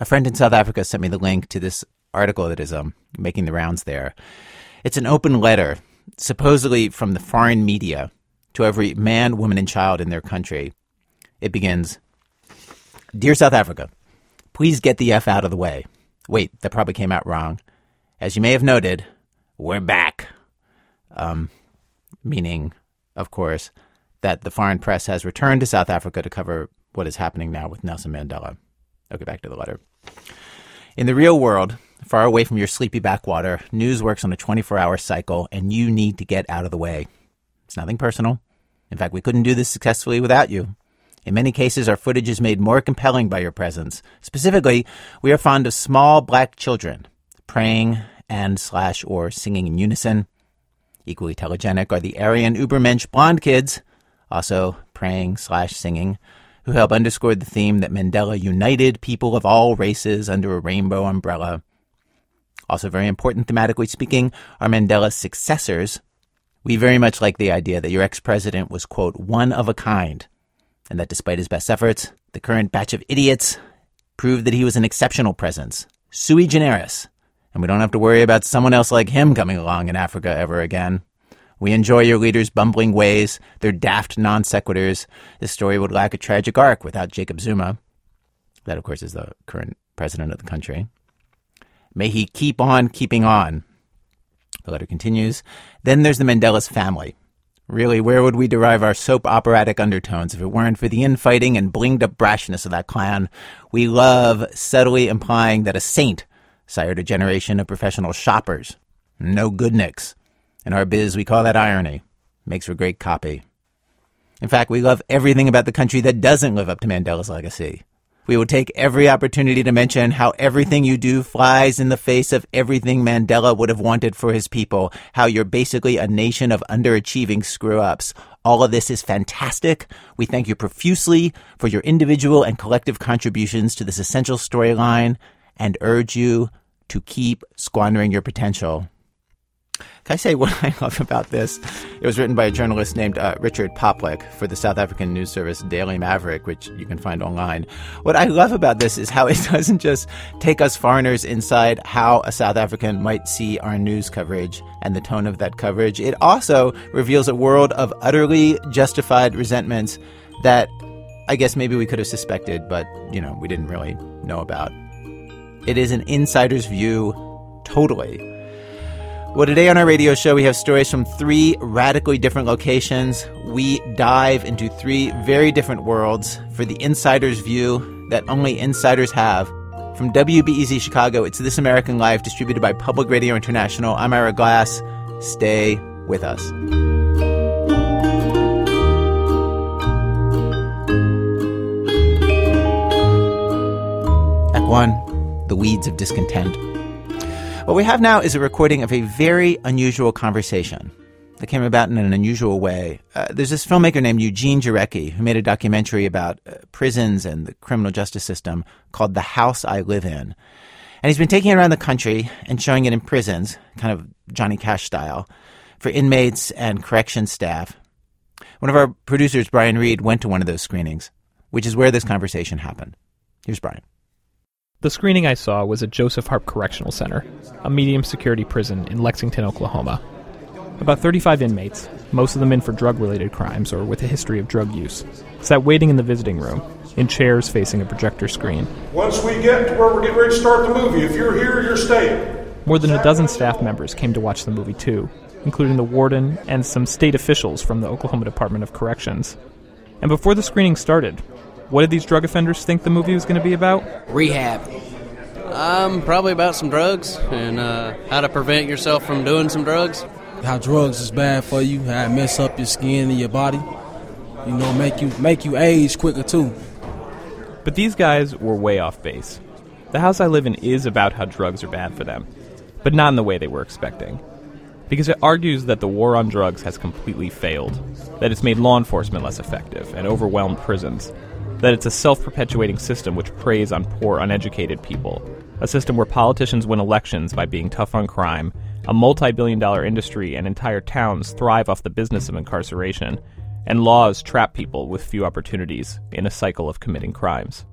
A friend in South Africa sent me the link to this article that is um, making the rounds there. It's an open letter, supposedly from the foreign media, to every man, woman, and child in their country. It begins Dear South Africa, please get the F out of the way. Wait, that probably came out wrong. As you may have noted, we're back. Um, meaning, of course, that the foreign press has returned to South Africa to cover what is happening now with Nelson Mandela. Okay, back to the letter. In the real world, far away from your sleepy backwater, news works on a 24 hour cycle, and you need to get out of the way. It's nothing personal. In fact, we couldn't do this successfully without you. In many cases, our footage is made more compelling by your presence. Specifically, we are fond of small black children praying and slash or singing in unison. Equally telegenic are the Aryan Ubermensch blonde kids, also praying slash singing, who help underscore the theme that Mandela united people of all races under a rainbow umbrella. Also, very important thematically speaking, are Mandela's successors. We very much like the idea that your ex president was, quote, one of a kind, and that despite his best efforts, the current batch of idiots proved that he was an exceptional presence, sui generis, and we don't have to worry about someone else like him coming along in Africa ever again. We enjoy your leaders' bumbling ways, their daft non sequiturs. This story would lack a tragic arc without Jacob Zuma. That, of course, is the current president of the country. May he keep on keeping on. The letter continues. Then there's the Mandela's family. Really, where would we derive our soap operatic undertones if it weren't for the infighting and blinged up brashness of that clan? We love subtly implying that a saint sired a generation of professional shoppers. No good nicks. In our biz, we call that irony. Makes for great copy. In fact, we love everything about the country that doesn't live up to Mandela's legacy. We will take every opportunity to mention how everything you do flies in the face of everything Mandela would have wanted for his people, how you're basically a nation of underachieving screw ups. All of this is fantastic. We thank you profusely for your individual and collective contributions to this essential storyline and urge you to keep squandering your potential. Can I say what I love about this? It was written by a journalist named uh, Richard Poplak for the South African news service Daily Maverick, which you can find online. What I love about this is how it doesn't just take us foreigners inside how a South African might see our news coverage and the tone of that coverage. It also reveals a world of utterly justified resentments that I guess maybe we could have suspected, but, you know, we didn't really know about. It is an insider's view, totally well, today on our radio show, we have stories from three radically different locations. We dive into three very different worlds for the insider's view that only insiders have. From WBEZ Chicago, it's This American Life, distributed by Public Radio International. I'm Ira Glass. Stay with us. Act 1 The Weeds of Discontent. What we have now is a recording of a very unusual conversation that came about in an unusual way. Uh, there's this filmmaker named Eugene Jarecki who made a documentary about uh, prisons and the criminal justice system called The House I Live In. And he's been taking it around the country and showing it in prisons, kind of Johnny Cash style, for inmates and correction staff. One of our producers, Brian Reed, went to one of those screenings, which is where this conversation happened. Here's Brian. The screening I saw was at Joseph Harp Correctional Center, a medium security prison in Lexington, Oklahoma. About 35 inmates, most of them in for drug related crimes or with a history of drug use, sat waiting in the visiting room, in chairs facing a projector screen. Once we get to where we're getting ready to start the movie, if you're here, you're staying. More than a dozen staff members came to watch the movie too, including the warden and some state officials from the Oklahoma Department of Corrections. And before the screening started, what did these drug offenders think the movie was going to be about? Rehab. Um, probably about some drugs and uh, how to prevent yourself from doing some drugs. How drugs is bad for you, how it mess up your skin and your body. You know, make you make you age quicker too. But these guys were way off base. The house I live in is about how drugs are bad for them, but not in the way they were expecting. Because it argues that the war on drugs has completely failed, that it's made law enforcement less effective and overwhelmed prisons, that it's a self perpetuating system which preys on poor, uneducated people, a system where politicians win elections by being tough on crime, a multi billion dollar industry and entire towns thrive off the business of incarceration, and laws trap people with few opportunities in a cycle of committing crimes.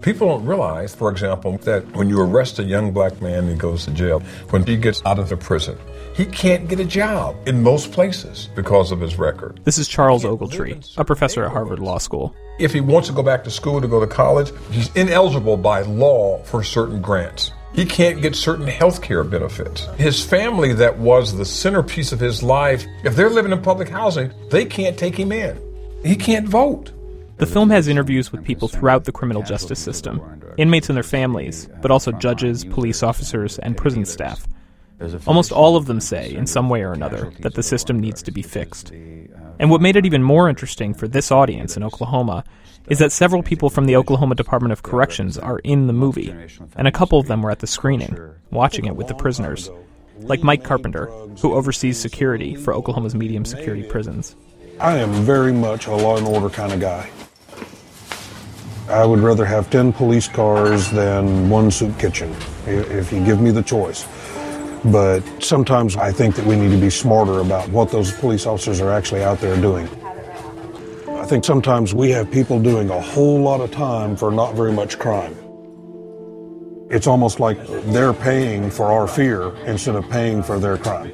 People don't realize, for example, that when you arrest a young black man and he goes to jail, when he gets out of the prison, he can't get a job in most places because of his record. This is Charles Ogletree, a professor at Harvard Law School. If he wants to go back to school to go to college, he's ineligible by law for certain grants. He can't get certain health care benefits. His family, that was the centerpiece of his life, if they're living in public housing, they can't take him in. He can't vote. The film has interviews with people throughout the criminal justice system, inmates and their families, but also judges, police officers, and prison staff. Almost all of them say, in some way or another, that the system needs to be fixed. And what made it even more interesting for this audience in Oklahoma is that several people from the Oklahoma Department of Corrections are in the movie, and a couple of them were at the screening, watching it with the prisoners, like Mike Carpenter, who oversees security for Oklahoma's medium security prisons. I am very much a law and order kind of guy. I would rather have 10 police cars than one soup kitchen, if you give me the choice. But sometimes I think that we need to be smarter about what those police officers are actually out there doing. I think sometimes we have people doing a whole lot of time for not very much crime. It's almost like they're paying for our fear instead of paying for their crime.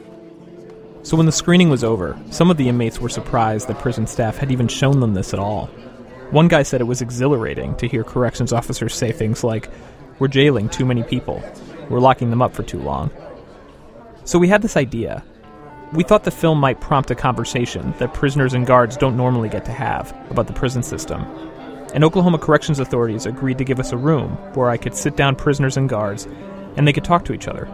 So when the screening was over, some of the inmates were surprised that prison staff had even shown them this at all. One guy said it was exhilarating to hear corrections officers say things like, We're jailing too many people. We're locking them up for too long. So we had this idea. We thought the film might prompt a conversation that prisoners and guards don't normally get to have about the prison system. And Oklahoma Corrections Authorities agreed to give us a room where I could sit down prisoners and guards and they could talk to each other,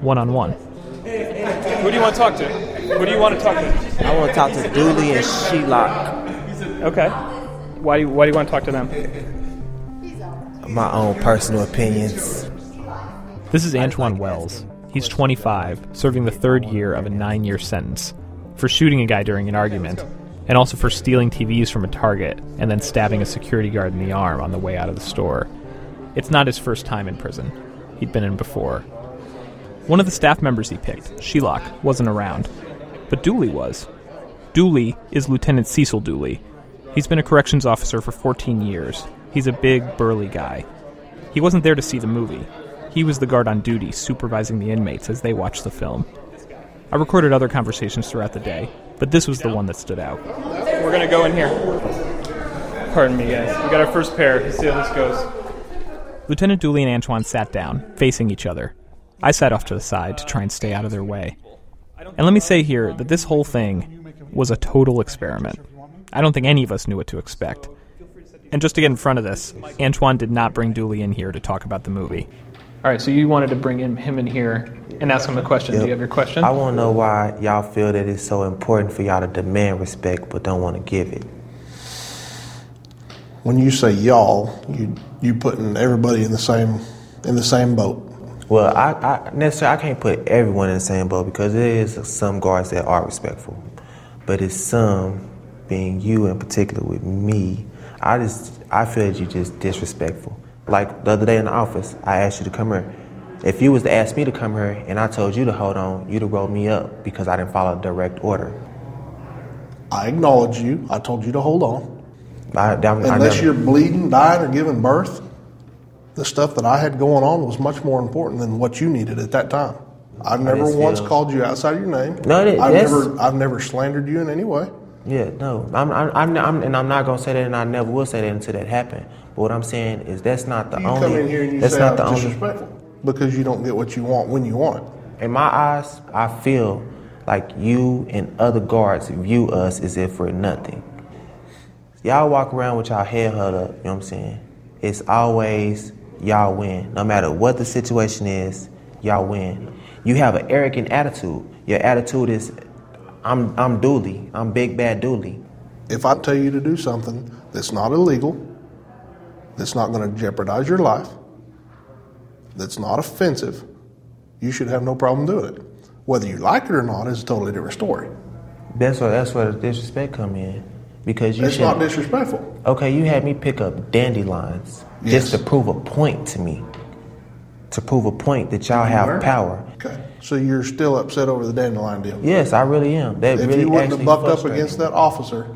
one on one. Who do you want to talk to? Who do you want to talk to? I want to talk to Dooley and Shelock. Okay. Why do you, why do you want to talk to them? My own personal opinions. This is Antoine Wells. He's 25, serving the third year of a nine year sentence for shooting a guy during an argument, and also for stealing TVs from a Target and then stabbing a security guard in the arm on the way out of the store. It's not his first time in prison. He'd been in before. One of the staff members he picked, Shelock, wasn't around, but Dooley was. Dooley is Lieutenant Cecil Dooley, He's been a corrections officer for 14 years. He's a big, burly guy. He wasn't there to see the movie. He was the guard on duty, supervising the inmates as they watched the film. I recorded other conversations throughout the day, but this was the one that stood out. We're going to go in here. Pardon me, guys. We got our first pair. Let's see how this goes. Lieutenant Dooley and Antoine sat down, facing each other. I sat off to the side to try and stay out of their way. And let me say here that this whole thing was a total experiment. I don't think any of us knew what to expect. And just to get in front of this, Antoine did not bring Dooley in here to talk about the movie. All right, so you wanted to bring in, him in here and ask him a question. Yep. Do you have your question? I want to know why y'all feel that it's so important for y'all to demand respect but don't want to give it. When you say y'all, you you putting everybody in the same in the same boat. Well, I, I necessarily I can't put everyone in the same boat because there is some guards that are respectful, but it's some being you in particular with me, I just I feel that you're just disrespectful. Like the other day in the office, I asked you to come here. If you was to ask me to come here and I told you to hold on, you'd have rolled me up because I didn't follow direct order. I acknowledge you. I told you to hold on. I, I, Unless I you're bleeding, dying, or giving birth, the stuff that I had going on was much more important than what you needed at that time. I've never once feel... called you outside of your name. No, it, I've never, I've never slandered you in any way. Yeah, no, I'm, I'm, I'm, and I'm not gonna say that, and I never will say that until that happens. But what I'm saying is that's not the you only. come in here and you that's say not I'm the disrespectful only, because you don't get what you want when you want. In my eyes, I feel like you and other guards view us as if we're nothing. Y'all walk around with y'all head held up. You know what I'm saying? It's always y'all win, no matter what the situation is. Y'all win. You have an arrogant attitude. Your attitude is I'm I'm Dooley. I'm Big Bad Dooley. If I tell you to do something that's not illegal, that's not going to jeopardize your life, that's not offensive, you should have no problem doing it. Whether you like it or not is a totally different story. That's where that's where the disrespect come in. Because you It's not disrespectful. Okay, you had me pick up dandelions yes. just to prove a point to me. To prove a point that y'all have power. So you're still upset over the dandelion deal? Yes, I really am. That if really you wouldn't have bucked up against that officer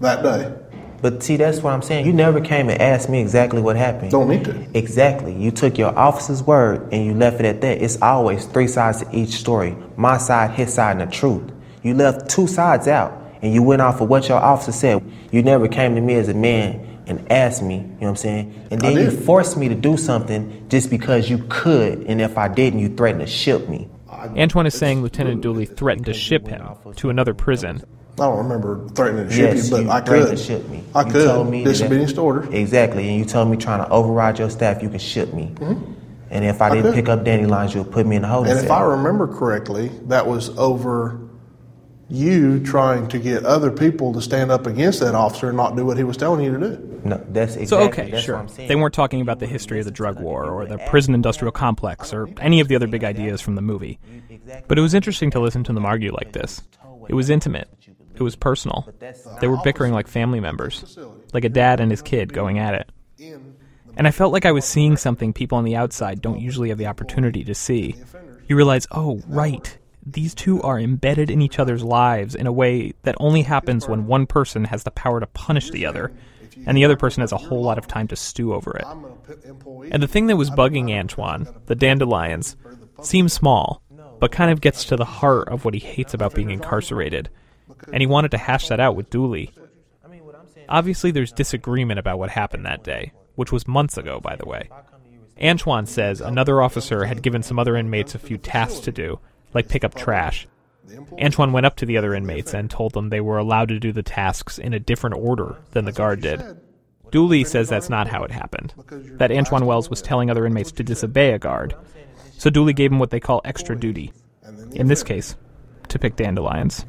that day, But see, that's what I'm saying. You never came and asked me exactly what happened. Don't need to. Exactly. You took your officer's word and you left it at that. It's always three sides to each story my side, his side, and the truth. You left two sides out and you went off of what your officer said. You never came to me as a man and asked me, you know what I'm saying? And then you forced me to do something just because you could, and if I didn't, you threatened to ship me. Antoine is saying Lieutenant Dooley threatened to ship him to another prison. I don't remember threatening to ship Yes, you, but you I could. to ship me. I You could. told me Disobedience to order. Exactly, and you told me trying to override your staff, you can ship me. Mm-hmm. And if I, I didn't could. pick up dandelions, you'll put me in the holding And if. I remember correctly, that was over you trying to get other people to stand up against that officer and not do what he was telling you to do. No, that's exactly. So, okay, that's sure. What I'm saying. They weren't talking about the history of the drug war or the prison industrial complex or any of the other big ideas from the movie. But it was interesting to listen to them argue like this. It was intimate. It was personal. They were bickering like family members, like a dad and his kid going at it. And I felt like I was seeing something people on the outside don't usually have the opportunity to see. You realize, oh, right, these two are embedded in each other's lives in a way that only happens when one person has the power to punish the other, and the other person has a whole lot of time to stew over it. And the thing that was bugging Antoine, the dandelions, seems small, but kind of gets to the heart of what he hates about being incarcerated. And he wanted to hash that out with Dooley. Obviously, there's disagreement about what happened that day, which was months ago, by the way. Antoine says another officer had given some other inmates a few tasks to do, like pick up trash. Antoine went up to the other inmates and told them they were allowed to do the tasks in a different order than the guard did. Dooley says that's not how it happened, that Antoine Wells was telling other inmates to disobey a guard. So Dooley gave him what they call extra duty. In this case, to pick dandelions.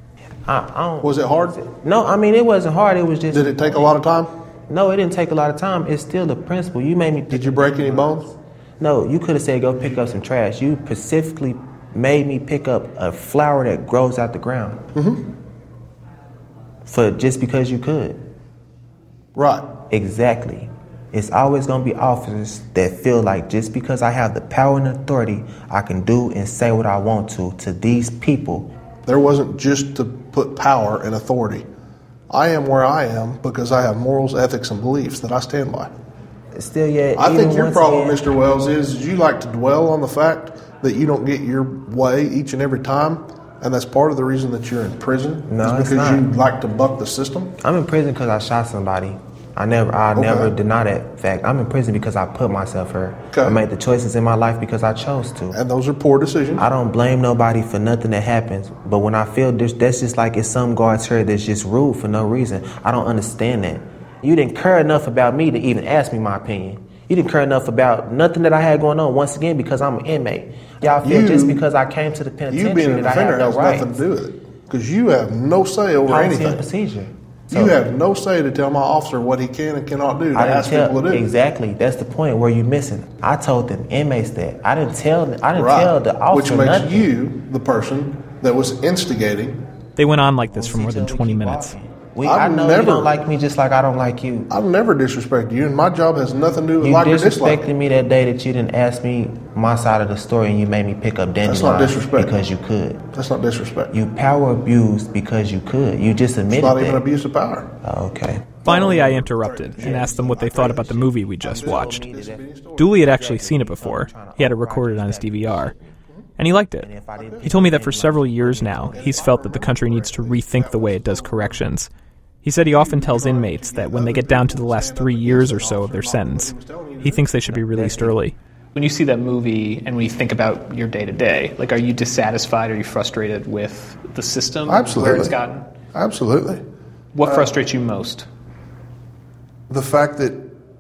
I, I don't, Was it hard? no, I mean it wasn't hard. It was just. Did it take a lot of time? No, it didn't take a lot of time. It's still the principle. You made me. Did you break any bones? No, you could have said go pick up some trash. You specifically made me pick up a flower that grows out the ground. Mm-hmm. For just because you could. Right. Exactly. It's always going to be officers that feel like just because I have the power and authority, I can do and say what I want to to these people. There wasn't just to put power and authority. I am where I am because I have morals, ethics, and beliefs that I stand by. Still, yet, I think your problem, again- Mr. Wells, is, is you like to dwell on the fact that you don't get your way each and every time, and that's part of the reason that you're in prison. No, it's because you like to buck the system. I'm in prison because I shot somebody. I never, I Okay. never deny that fact. I'm in prison because I put myself here. Okay. I made the choices in my life because I chose to. And those are poor decisions. I don't blame nobody for nothing that happens, but when I feel this, that's just like it's some guards here that's just rude for no reason. I don't understand that. You didn't care enough about me to even ask me my opinion. You didn't care enough about nothing that I had going on. Once again, because I'm an inmate, y'all feel You- just because I came to the you penitentiary being a that I have no has rights. nothing to do with it because you have no say over Policy anything. and procedure. you have no say to tell my officer what he can and cannot do to I didn't ask tell people to do. exactly. That's the point where you're missing. I told them inmates that. I didn't tell. I didn't Right. tell the officer Which makes nothing. you the person that was instigating. They went on like this for more than 20 minutes. We, I I've know never- you don't like me just like I don't like you. I've never disrespected you, and my job has nothing to do with You like or dislike. disrespected me that day that you didn't ask me my side of the story and you made me pick up That's not disrespect. because you could. That's not disrespect. You power abused because you could. You just It's admitted not that. even abuse of power. Oh, okay. Finally, I interrupted and asked them what they thought about the movie we just watched. Dooley had actually seen it before. He had it recorded on his DVR. And he liked it. He told me that for several years now, he's felt that the country needs to rethink the way it does corrections. He said he often tells inmates that when they get down to the last three years or so of their sentence, he thinks they should be released early. When you see that movie and when you think about your day to day, like, are you dissatisfied? Are you frustrated with the system? Absolutely. Where it's gotten? Absolutely. What frustrates you most? The fact that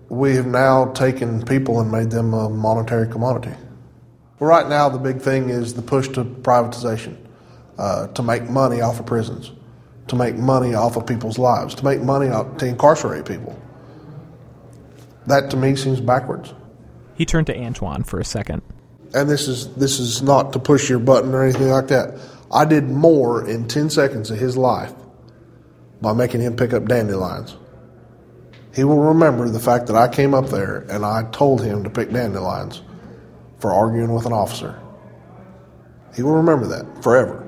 we have now taken people and made them a monetary commodity. Well, right now, the big thing is the push to privatization, uh, to make money off of prisons, to make money off of people's lives, to make money off, to incarcerate people. That to me seems backwards. He turned to Antoine for a second. and this is this is not to push your button or anything like that. I did more in ten seconds of his life by making him pick up dandelions. He will remember the fact that I came up there and I told him to pick dandelions for arguing with an officer. He will remember that forever.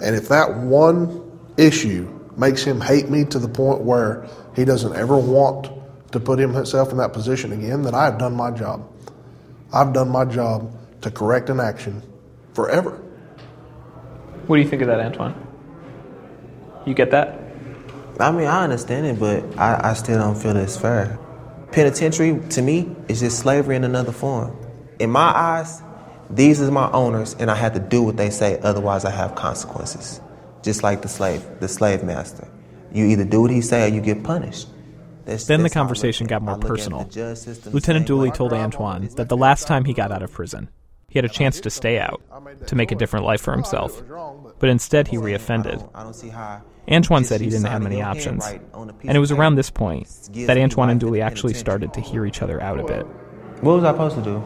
And if that one issue makes him hate me to the point where he doesn't ever want to put himself in that position again, then I have done my job. I've done my job to correct an action forever. What do you think of that, Antoine? You get that? I mean, I understand it, but I, I still don't feel it's fair. Penitentiary, to me, is just slavery in another form. In my eyes, these are my owners, and I have to do what they say, otherwise I have consequences. Just like the slave, the slave master. You either do what he say or you get punished. That's, Then the that's how I look conversation got more I look at personal. the judge system Lieutenant Dooley told Antoine that the last time he got out of prison, he had a chance to stay out, to make a different life for himself. But instead, he reoffended. I don't see how Antoine said he didn't have many options. handwriting on a piece And it was around this point that Antoine and Dooley actually started to hear each other out a bit. What was I supposed to do?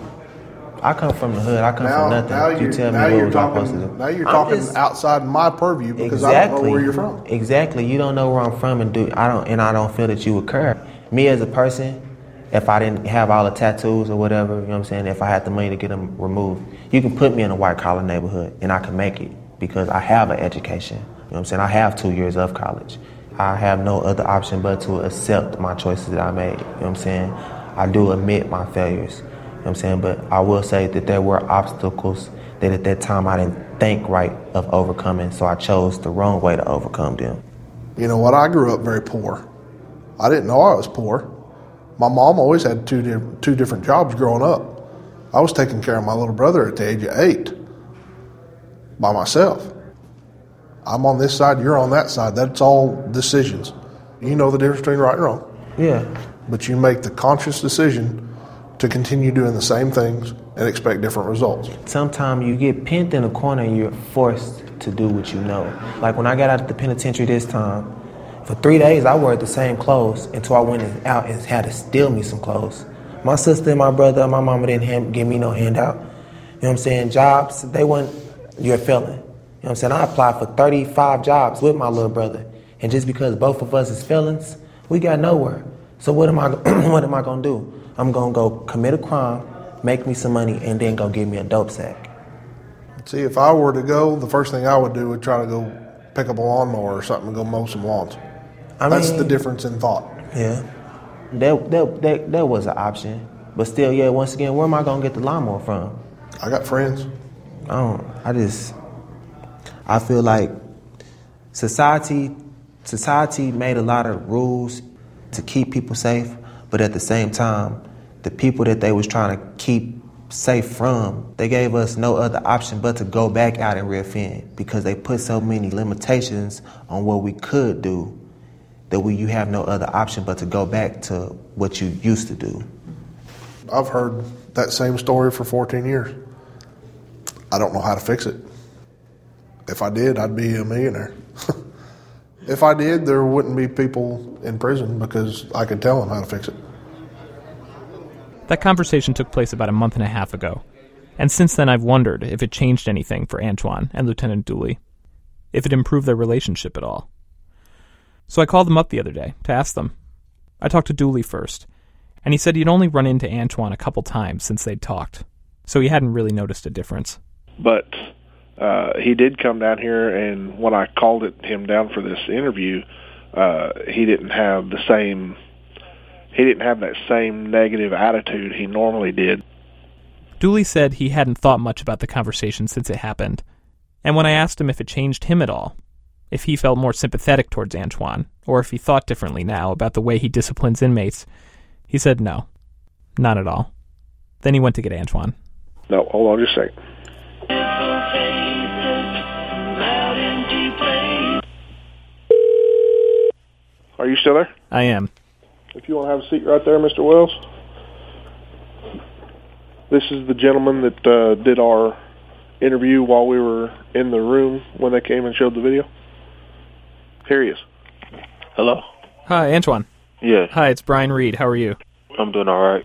I come from the hood. I come Now, from nothing. now you you're, tell me what you're was I supposed to do? Now you're I'm talking just- outside my purview because exactly. I don't know where you're from. Exactly. You don't know where I'm from, and do I don't, and I don't feel that you would care. Me as a person, if I didn't have all the tattoos or whatever, you know what I'm saying. If I had the money to get them removed, you can put me in a white collar neighborhood, and I can make it because I have an education. You know what I'm saying. I have two years of college. I have no other option but to accept my choices that I made. You know what I'm saying. I do admit my failures. You know what I'm saying? But I will say that there were obstacles that at that time I didn't think right of overcoming, so I chose the wrong way to overcome them. You know what? I grew up very poor. I didn't know I was poor. My mom always had two di- two different jobs growing up. I was taking care of my little brother at the age of eight by myself. I'm on this side, you're on that side. That's all decisions. You know the difference between right and wrong. Yeah. But you make the conscious decision to continue doing the same things and expect different results. Sometimes you get pinned in a corner and you're forced to do what you know. Like when I got out of the penitentiary this time, for three days I wore the same clothes until I went out and had to steal me some clothes. My sister and my brother and my mama didn't hand, give me no handout. You know what I'm saying? Jobs, they weren't, you're a felon. You know what I'm saying? I applied for 35 jobs with my little brother. And just because both of us is felons, we got nowhere. So what am I, what am I gonna do? I'm gonna go commit a crime, make me some money, and then go get me a dope sack. See, if I were to go, the first thing I would do would try to go pick up a lawnmower or something and go mow some lawns. I That's mean- the difference in thought. Yeah. That, that, that, that was an option. But still, yeah, once again, where am I gonna get the lawnmower from? I got friends. I don't I just I feel like society society made a lot of rules to keep people safe, but at the same time, the people that they was trying to keep safe from, they gave us no other option but to go back out and reoffend because they put so many limitations on what we could do that we you have no other option but to go back to what you used to do. I've heard that same story for 14 years. I don't know how to fix it. If I did, I'd be a millionaire. if I did, there wouldn't be people in prison because I could tell them how to fix it. That conversation took place about a month and a half ago, and since then I've wondered if it changed anything for Antoine and Lieutenant Dooley, if it improved their relationship at all. So I called them up the other day to ask them. I talked to Dooley first, and he said he'd only run into Antoine a couple times since they'd talked, so he hadn't really noticed a difference. but uh, he did come down here, and when I called it, him down for this interview, uh, he didn't have the same. He didn't have that same negative attitude he normally did. Dooley said he hadn't thought much about the conversation since it happened, and when I asked him if it changed him at all, if he felt more sympathetic towards Antoine, or if he thought differently now about the way he disciplines inmates, he said no, not at all. Then he went to get Antoine. No, hold on just a second. Are you still there? I am. If you want to have a seat right there, Mr. Wells. This is the gentleman that uh, did our interview while we were in the room when they came and showed the video. Here he is. Hello. Hi, Antoine. Yes. Hi, it's Brian Reed. How are you? I'm doing all right.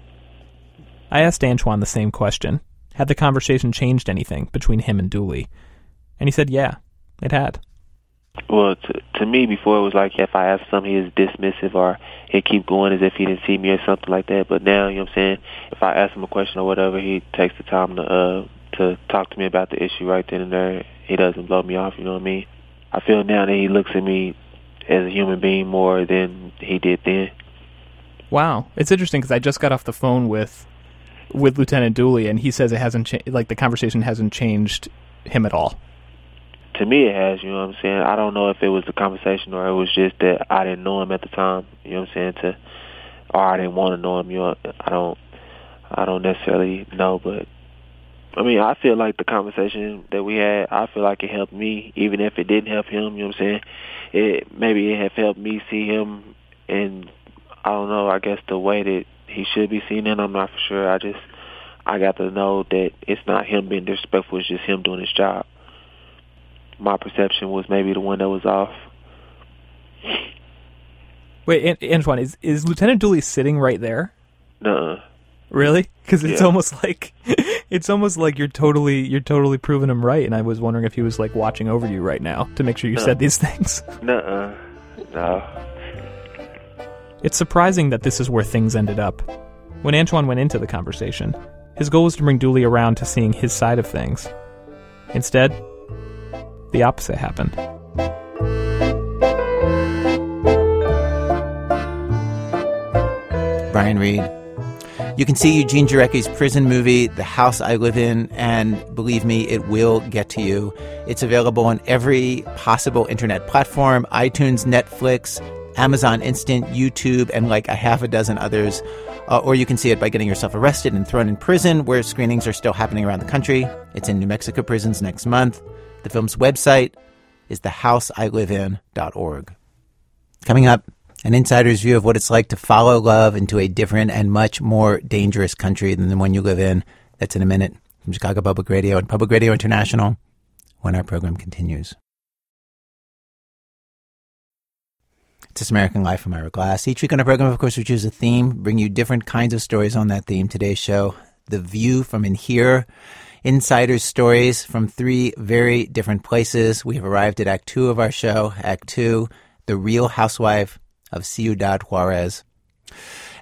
I asked Antoine the same question. Had the conversation changed anything between him and Dooley? And he said, yeah, it had. Well, to, to me, before it was like if I asked something, he was dismissive or he'd keep going as if he didn't see me or something like that. But now, you know what I'm saying? If I ask him a question or whatever, he takes the time to uh to talk to me about the issue right then and there. He doesn't blow me off. You know what I mean? I feel now that he looks at me as a human being more than he did then. Wow, it's interesting because I just got off the phone with with Lieutenant Dooley, and he says it hasn't cha- like the conversation hasn't changed him at all. To me, it has. You know what I'm saying? I don't know if it was the conversation or it was just that I didn't know him at the time. You know what I'm saying? To or I didn't want to know him. You know, I don't. I don't necessarily know, but I mean, I feel like the conversation that we had, I feel like it helped me, even if it didn't help him. You know what I'm saying? It maybe it have helped me see him, and I don't know. I guess the way that he should be seen in, I'm not for sure. I just I got to know that it's not him being disrespectful; it's just him doing his job. My perception was maybe the one that was off. Wait, An- Antoine, is is Lieutenant Dooley sitting right there? Nuh-uh. Really? Because it's Yeah. almost like it's almost like you're totally you're totally proving him right, and I was wondering if he was like watching over you right now to make sure you No. said these things. Nuh-uh. No. It's surprising that this is where things ended up. When Antoine went into the conversation, his goal was to bring Dooley around to seeing his side of things. Instead, the opposite happened. Brian Reed. You can see Eugene Jarecki's prison movie, The House I Live In, and believe me, it will get to you. It's available on every possible internet platform iTunes, Netflix, Amazon Instant, YouTube, and like a half a dozen others. Uh, or you can see it by getting yourself arrested and thrown in prison, where screenings are still happening around the country. It's in New Mexico prisons next month. The film's website is thehouseilivein.org. Coming up, an insider's view of what it's like to follow love into a different and much more dangerous country than the one you live in. That's in a minute from Chicago Public Radio and Public Radio International when our program continues. It's American Life from Ira Glass. Each week on our program, of course, we choose a theme, bring you different kinds of stories on that theme. Today's show, The View from In Here, insiders' stories from three very different places. We have arrived at Act Two of our show. Act Two, The Real Housewife of Ciudad Juarez.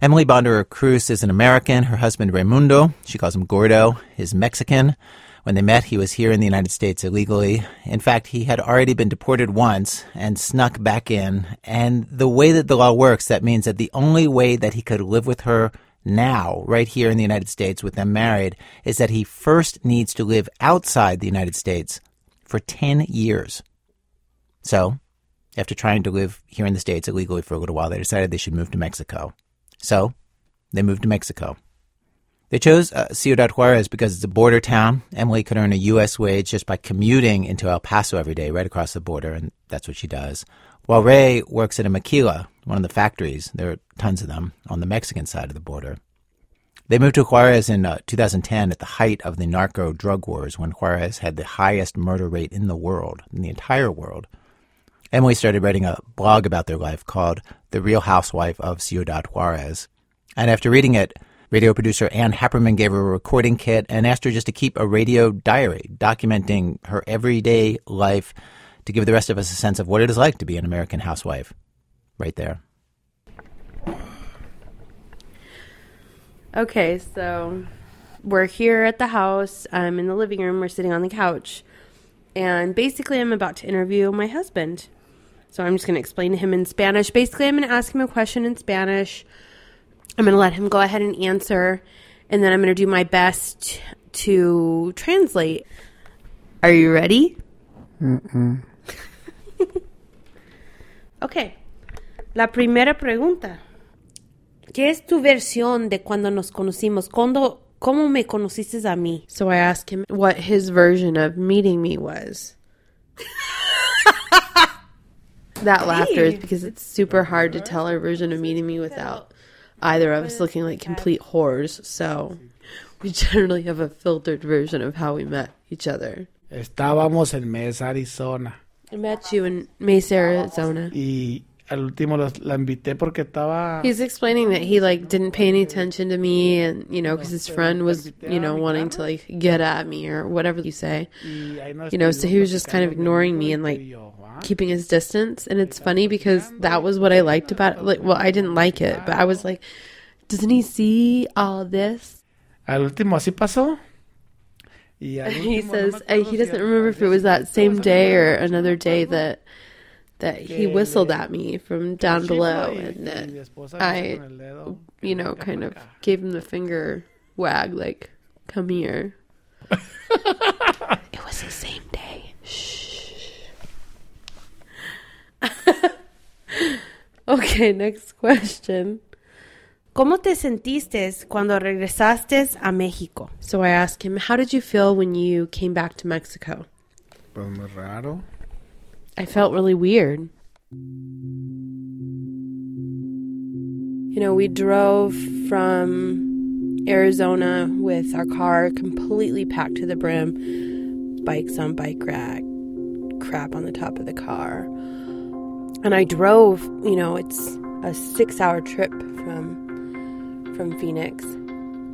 Emily Bonderer Cruz is an American. Her husband, Raimundo, she calls him Gordo, is Mexican. When they met, he was here in the United States illegally. In fact, he had already been deported once and snuck back in. And the way that the law works, that means that the only way that he could live with her now, right here in the United States with them married, is that he first needs to live outside the United States for 10 years. So, after trying to live here in the States illegally for a little while, they decided they should move to Mexico. So, they moved to Mexico. They chose uh, Ciudad Juarez because it's a border town. Emily could earn a U.S. wage just by commuting into El Paso every day, right across the border, and that's what she does. While Ray works at a maquila, one of the factories, there are tons of them, on the Mexican side of the border. They moved to Juarez in uh, 2010 at the height of the narco drug wars when Juarez had the highest murder rate in the world, in the entire world. Emily started writing a blog about their life called The Real Housewife of Ciudad Juarez. And after reading it, radio producer Ann Heppermann gave her a recording kit and asked her just to keep a radio diary documenting her everyday life to give the rest of us a sense of what it is like to be an American housewife. Right there. Okay, so we're here at the house. I'm in the living room. We're sitting on the couch. And basically, I'm about to interview my husband. So I'm just going to explain to him in Spanish. Basically, I'm going to ask him a question in Spanish. I'm going to let him go ahead and answer. And then I'm going to do my best to translate. Are you ready? Mm-mm. Ok. La primera pregunta. ¿Qué es tu versión de cuando nos conocimos? ¿Cuándo, ¿Cómo me conociste a mí? So I asked him what his version of meeting me was. that laughter is because it's super hard to tell our version of meeting me without either of us looking like complete whores. So we generally have a filtered version of how we met each other. Estábamos en Mesa, Arizona. I met you in Mesa, Arizona. Y al último los- la invité porque estaba... He's explaining that he like didn't pay any attention to me, and you know, because his friend was, you know, wanting to like get at me or whatever you say. You know, so he was just kind of ignoring me and like keeping his distance. And it's funny because that was what I liked about it. Like, well, I didn't like it, but I was like, doesn't he see all this? Al último así pasó. He says uh, he doesn't remember if it was that same day or another day that that he whistled at me from down below and that I, you know, kind of gave him the finger wag, like, come here. it was the same day. Shh. okay, next question. ¿Cómo te sentiste cuando regresaste a México? So I asked him, How did you feel when you came back to Mexico? Pues muy raro. I felt really weird. You know, we drove from Arizona with our car completely packed to the brim, bikes on bike rack, crap on the top of the car. And I drove, you know, it's a six hour trip from from Phoenix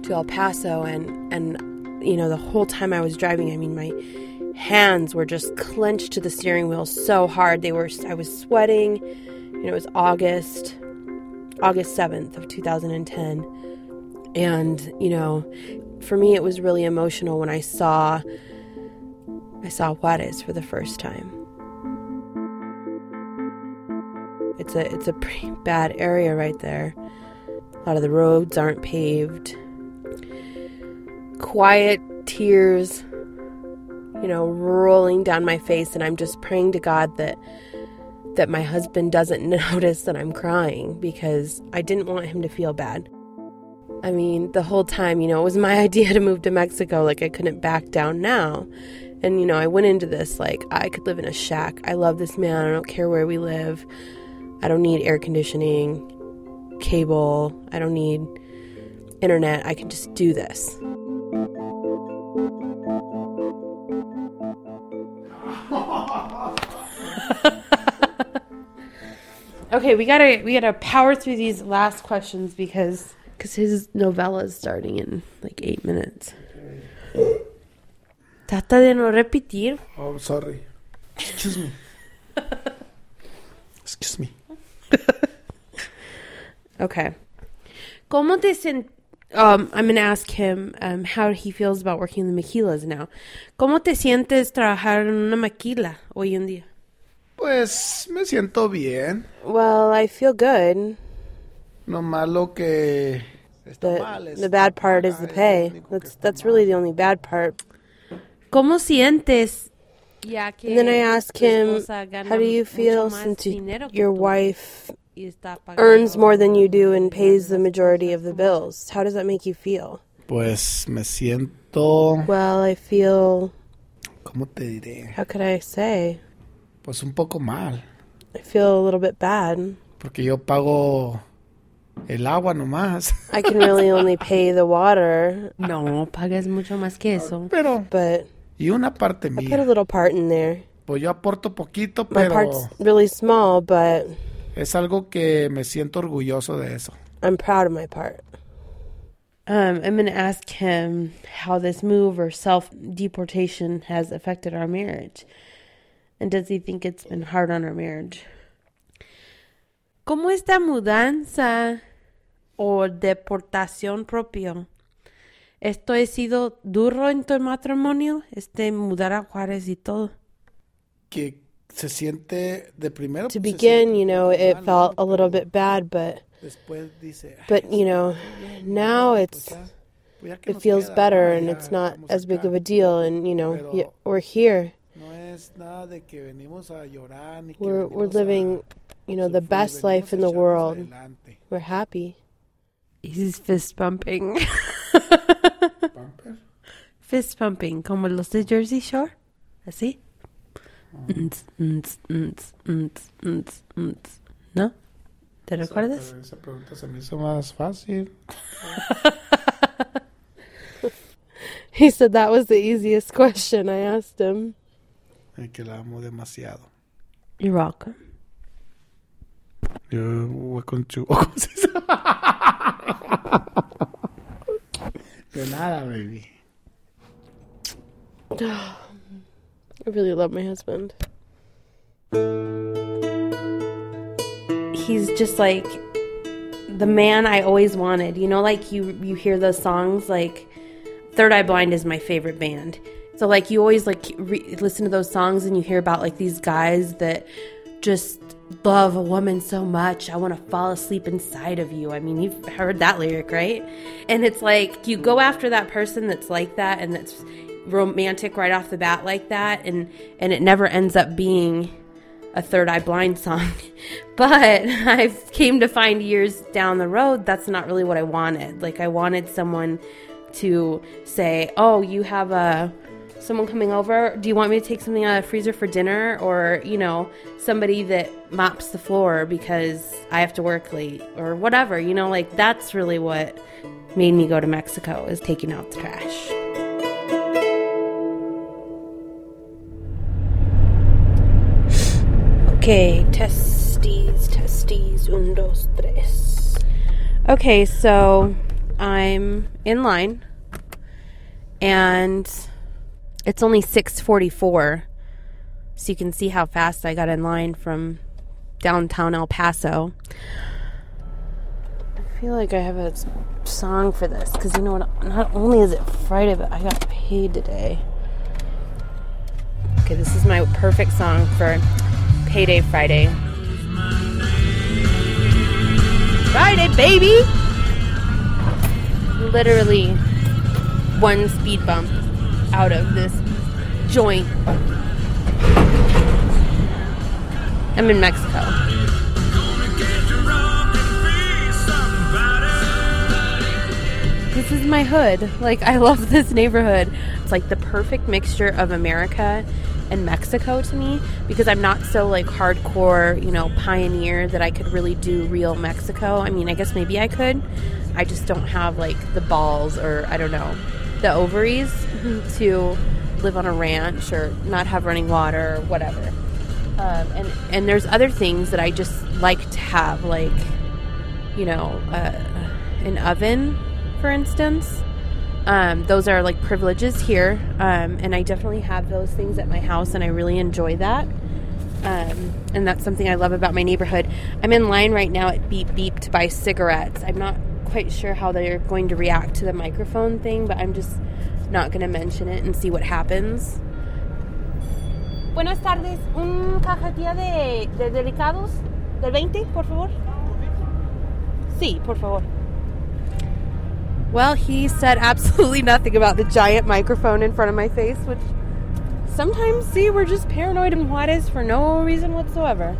to El Paso and and you know the whole time I was driving I mean my hands were just clenched to the steering wheel so hard. They were I was sweating. You know it was August August 7th of 2010 and you know for me it was really emotional when I saw I saw Juarez for the first time. It's a it's a pretty bad area right there. A lot of the roads aren't paved. Quiet tears, you know, rolling down my face, and I'm just praying to God that that my husband doesn't notice that I'm crying because I didn't want him to feel bad. I mean, the whole time, you know, it was my idea to move to Mexico, like I couldn't back down now. And, you know, I went into this like I could live in a shack. I love this man. I don't care where we live. I don't need air conditioning cable, I don't need internet. I can just do this. okay, we gotta we gotta power through these last questions because because his novella is starting in like eight minutes. Trata de no repetir. Oh, sorry. Excuse me. Excuse me. Okay. ¿Cómo te sent um, I'm going to ask him um, how he feels about working in the maquilas now. ¿Cómo te sientes trabajar en una maquila hoy en día? Pues me siento bien. Well, I feel good. No malo que the, the bad part is the pay. That's that's really the only bad part. ¿Cómo sientes? And then I ask him, how do you feel since your wife earns more than you do and pays the majority of the bills. How does that make you feel? Pues me siento. Well, I feel. ¿Cómo te diré? How could I say? Pues un poco mal. I feel a little bit bad. Porque yo pago el agua nomás. I can really only pay the water. No, pagas mucho más que eso. Pero. But. Y una parte mía. I put a little part in there. Pues yo aporto poquito, pero. My part's really small, but. Es algo que me siento orgulloso de eso. I'm proud of my part. Um, I'm going to ask him how this move or self deportation has affected our marriage. And does he think it's been hard on our marriage? ¿Cómo esta mudanza o deportación propio? ¿Esto ha sido duro en tu matrimonio? Este mudar a Juárez y todo. Que se siente de primero. To begin, you know, it felt a little bit bad, but but you know, now it's it feels better and it's not as big of a deal, and you know, we're here. We're we're living, you know, the best life in the world. We're happy. He's fist pumping. fist pumping, como los de Jersey Shore, así. ¿No? ¿Te recuerdas? Esa pregunta se me hizo más fácil. he said that was the easiest question I asked him. Es que la amo demasiado. You're welcome. Yo voy con chu. ¿Cómo se dice? De nada, baby. I really love my husband. He's just like the man I always wanted. You know, like you you hear those songs like Third Eye Blind is my favorite band. So like you always like re- listen to those songs and you hear about like these guys that just love a woman so much. I want to fall asleep inside of you. I mean, you've heard that lyric, right? And it's like you go after that person that's like that and that's romantic right off the bat like that and and it never ends up being a third eye blind song. but I came to find years down the road that's not really what I wanted. Like I wanted someone to say, "Oh, you have a someone coming over. Do you want me to take something out of the freezer for dinner or, you know, somebody that mops the floor because I have to work late or whatever, you know, like that's really what made me go to Mexico is taking out the trash. Okay, testes, testes, un, dos, tres. Okay, so I'm in line and it's only 6:44. So you can see how fast I got in line from downtown El Paso. I feel like I have a song for this cuz you know what not only is it Friday but I got paid today. Okay, this is my perfect song for Payday Friday. Friday, baby! Literally one speed bump out of this joint. I'm in Mexico. This is my hood. Like, I love this neighborhood. It's like the perfect mixture of America and Mexico to me because I'm not so like hardcore, you know, pioneer that I could really do real Mexico. I mean, I guess maybe I could. I just don't have like the balls or I don't know, the ovaries to live on a ranch or not have running water or whatever. Um, and and there's other things that I just like to have, like you know, uh, an oven, for instance. Um, those are like privileges here, um, and I definitely have those things at my house, and I really enjoy that. Um, and that's something I love about my neighborhood. I'm in line right now at Beep Beep to buy cigarettes. I'm not quite sure how they're going to react to the microphone thing, but I'm just not going to mention it and see what happens. Buenas tardes, un cajetilla de, de delicados del 20, por favor. Sí, por favor. Well, he said absolutely nothing about the giant microphone in front of my face, which sometimes, see, we're just paranoid in Juarez for no reason whatsoever.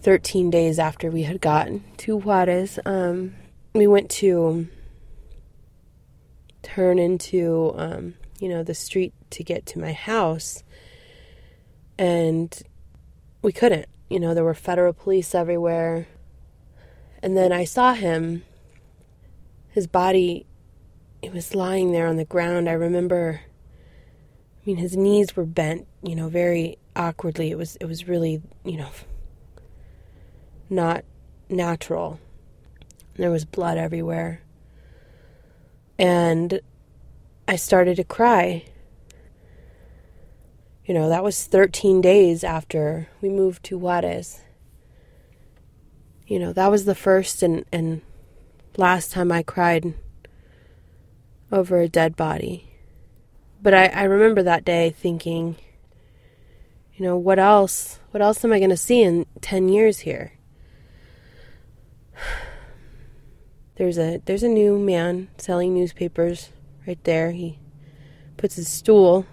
Thirteen days after we had gotten to Juarez, um, we went to turn into um, you know the street to get to my house and we couldn't you know there were federal police everywhere. And then i saw him. His body it was lying there on the ground. I remember i mean his knees were bent you know very awkwardly. It was it was really you know not natural. There was blood everywhere. And I started to cry. You know, that was 13 days after we moved to Juarez. You know, that was the first and, and last time I cried over a dead body. But I, I remember that day thinking, you know, what else? What else am I going to see in 10 years here? There's a there's a new man selling newspapers right there. He puts his stool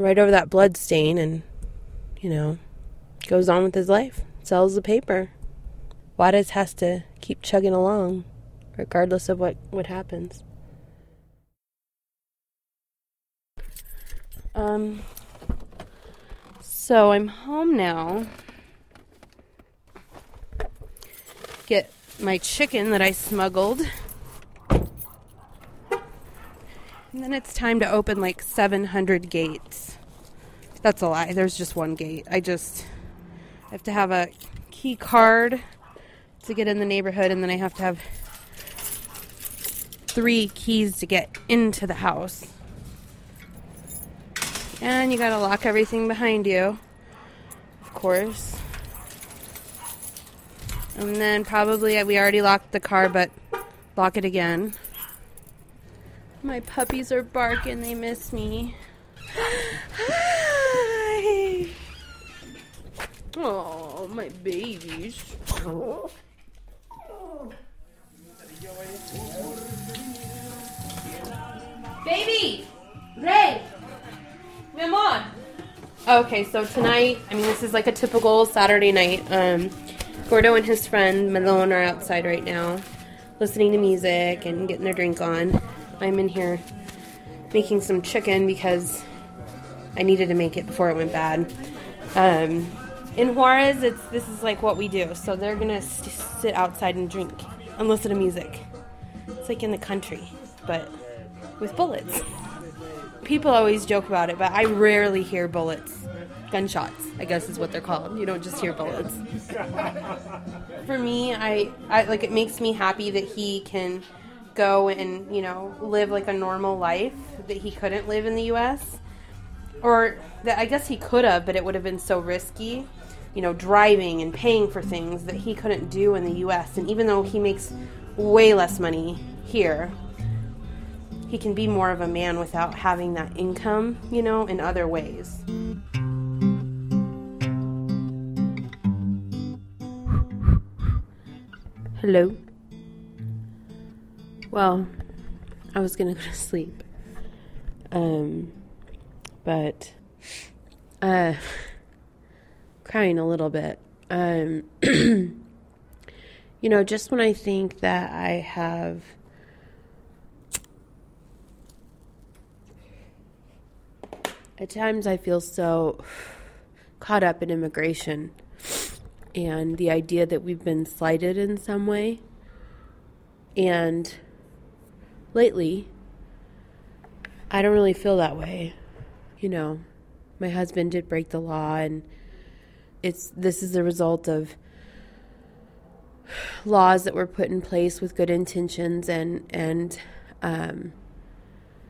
right over that blood stain and you know goes on with his life. Sells the paper. Juarez has to keep chugging along regardless of what what happens. Um so I'm home now. Get my chicken that I smuggled. And then it's time to open like 700 gates. That's a lie. There's just one gate. I just I have to have a key card to get in the neighborhood, and then I have to have three keys to get into the house. And you gotta lock everything behind you, of course. And then probably uh, we already locked the car, but lock it again. My puppies are barking, they miss me. Hi. Oh, my babies. Baby! Ray! Mi amor! Okay, so tonight, I mean, this is like a typical Saturday night. Um, Gordo and his friend Melon are outside right now, listening to music and getting their drink on. I'm in here making some chicken because I needed to make it before it went bad. Um, in Juarez, it's this is like what we do. So they're gonna st- sit outside and drink and listen to music. It's like in the country, but with bullets. People always joke about it, but I rarely hear bullets. Gunshots, I guess is what they're called. You don't just hear bullets. For me, I, I like it makes me happy that he can go and, you know, live like a normal life that he couldn't live in the US. Or that I guess he could have, but it would have been so risky. You know, driving and paying for things that he couldn't do in the US. And even though he makes way less money here, he can be more of a man without having that income, you know, in other ways. Hello. Well, I was gonna go to sleep. Um, but, uh, crying a little bit. Um, you know, just when I think that I have at times I feel so caught up in immigration and the idea that we've been slighted in some way. And lately, I don't really feel that way. You know, my husband did break the law and it's this is the result of laws that were put in place with good intentions and and um,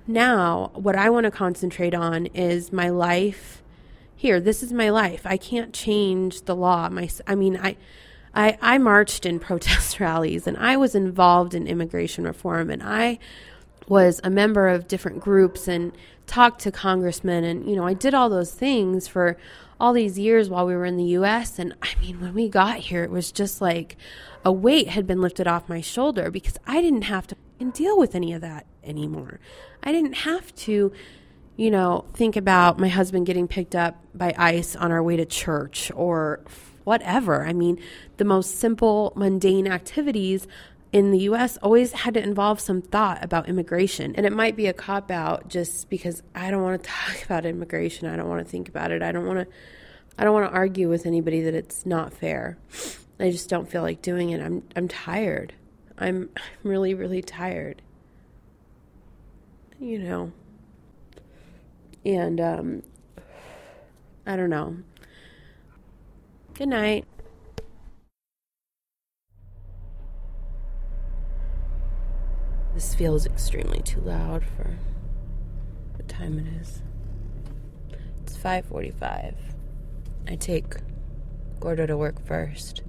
now what I want to concentrate on is my life here. This is my life. I can't change the law. My, I mean, I, I, I marched in protest rallies and I was involved in immigration reform and I was a member of different groups and talked to congressmen and you know I did all those things for all these years while we were in the US and I mean when we got here it was just like a weight had been lifted off my shoulder because I didn't have to deal with any of that anymore. I didn't have to, you know, think about my husband getting picked up by ICE on our way to church or whatever. I mean, the most simple, mundane activities in the US always had to involve some thought about immigration. And it might be a cop out just because I don't want to talk about immigration. I don't want to think about it. I don't want to I don't want to argue with anybody that it's not fair. I just don't feel like doing it. I'm I'm tired. I'm I'm really really tired. You know. And um I don't know. Good night. This feels extremely too loud for the time it is. It's 5:45. I take Gordo to work first.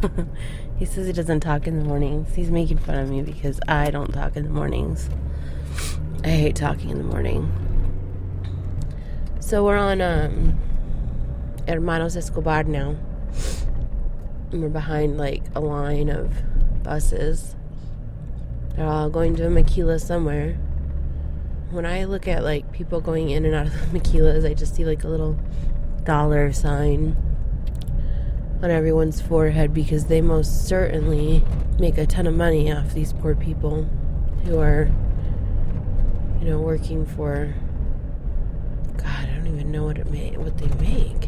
he says he doesn't talk in the mornings. He's making fun of me because I don't talk in the mornings. I hate talking in the morning. So we're on um, Hermanos Escobar now. And we're behind like a line of buses. They're all going to a maquila somewhere. When I look at like people going in and out of the maquilas, I just see like a little dollar sign on everyone's forehead because they most certainly make a ton of money off these poor people who are, you know, working for. God, I don't even know what it may what they make.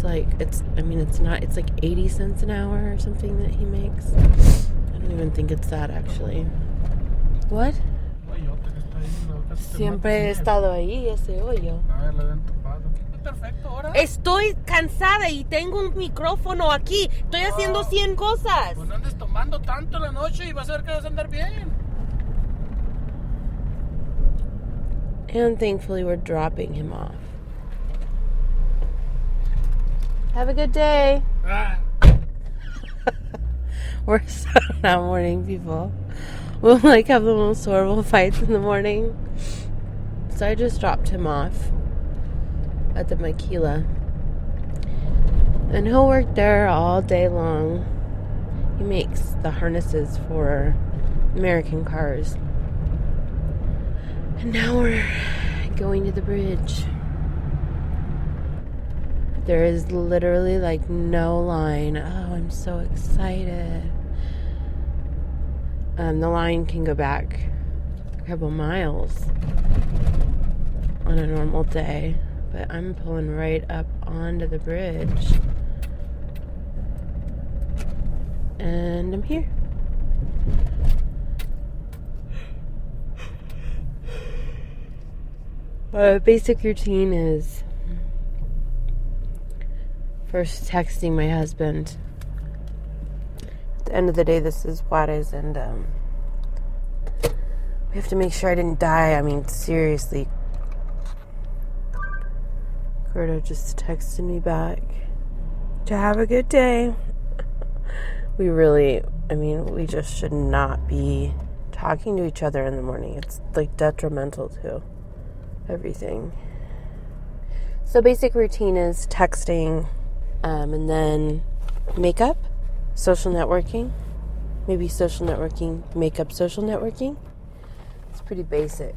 It's like it's. I mean, it's not. It's like eighty cents an hour or something that he makes. I don't even think it's that actually. What? Siempre he estado ahí, ese hoyo. Estoy cansada y tengo un micrófono aquí. Estoy haciendo 100 cosas. Pues no andes tomando tanto la noche y vas a ver que vas a andar bien. And thankfully, we're dropping him off. Have a good day. we're so not morning people. We'll like have the most horrible fights in the morning. so I just dropped him off at the Maquila. And he'll work there all day long. He makes the harnesses for American cars. And now we're going to the bridge. There is literally like no line. Oh, I'm so excited. Um, the line can go back a couple miles on a normal day, but I'm pulling right up onto the bridge. And I'm here. My basic routine is first texting my husband. At the end of the day, this is Juarez, and um, we have to make sure I didn't die. I mean, seriously. Gordo just texted me back to have a good day. we really, I mean, we just should not be talking to each other in the morning. It's like detrimental to everything. So, basic routine is texting um, and then makeup, social networking, maybe social networking, makeup, social networking. It's pretty basic.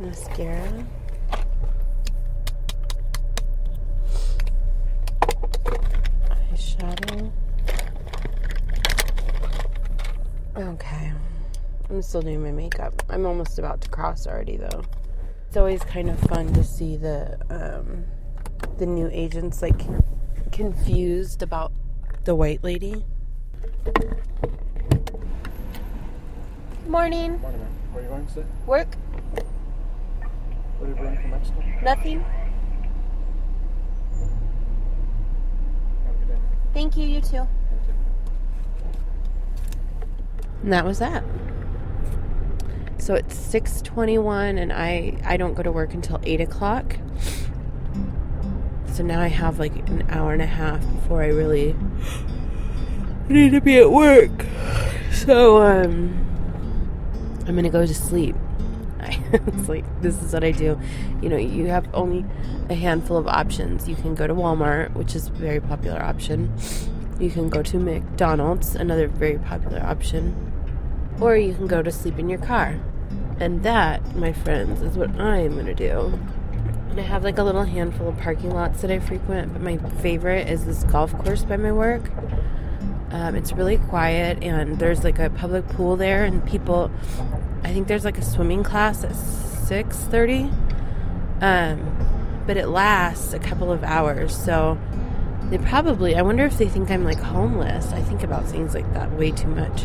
Mascara. Eyeshadow. Okay. I'm still doing my makeup. I'm almost about to cross already though. It's always kind of fun to see the um, the new agents like confused about the white lady. Morning. Morning, ma'am. Where are you going today? Work? What are you bringing from Mexico? Nothing. Have a good day. Thank you. You too. And that was that. So it's six twenty-one, and I I don't go to work until eight o'clock. So now I have like an hour and a half before I really need to be at work. So um, I'm gonna go to sleep. it's like this is what I do. You know, you have only a handful of options. You can go to Walmart, which is a very popular option. You can go to McDonald's, another very popular option. Or you can go to sleep in your car. And that, my friends, is what I'm going to do. And I have like a little handful of parking lots that I frequent, but my favorite is this golf course by my work. Um, it's really quiet, and there's like a public pool there, and people. I think there's like a swimming class at six thirty, um, but it lasts a couple of hours. So they probably. I wonder if they think I'm like homeless. I think about things like that way too much.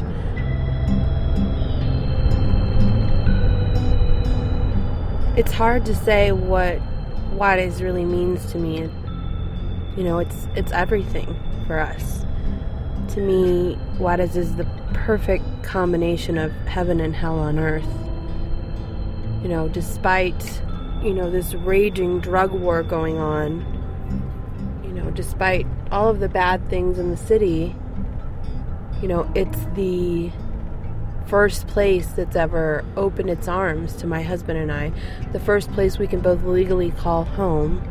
It's hard to say what Juarez really means to me. You know, it's it's everything for us. To me, Juarez is the perfect combination of heaven and hell on earth. You know, despite, you know, this raging drug war going on, you know, despite all of the bad things in the city, you know, it's the first place that's ever opened its arms to my husband and I, the first place we can both legally call home,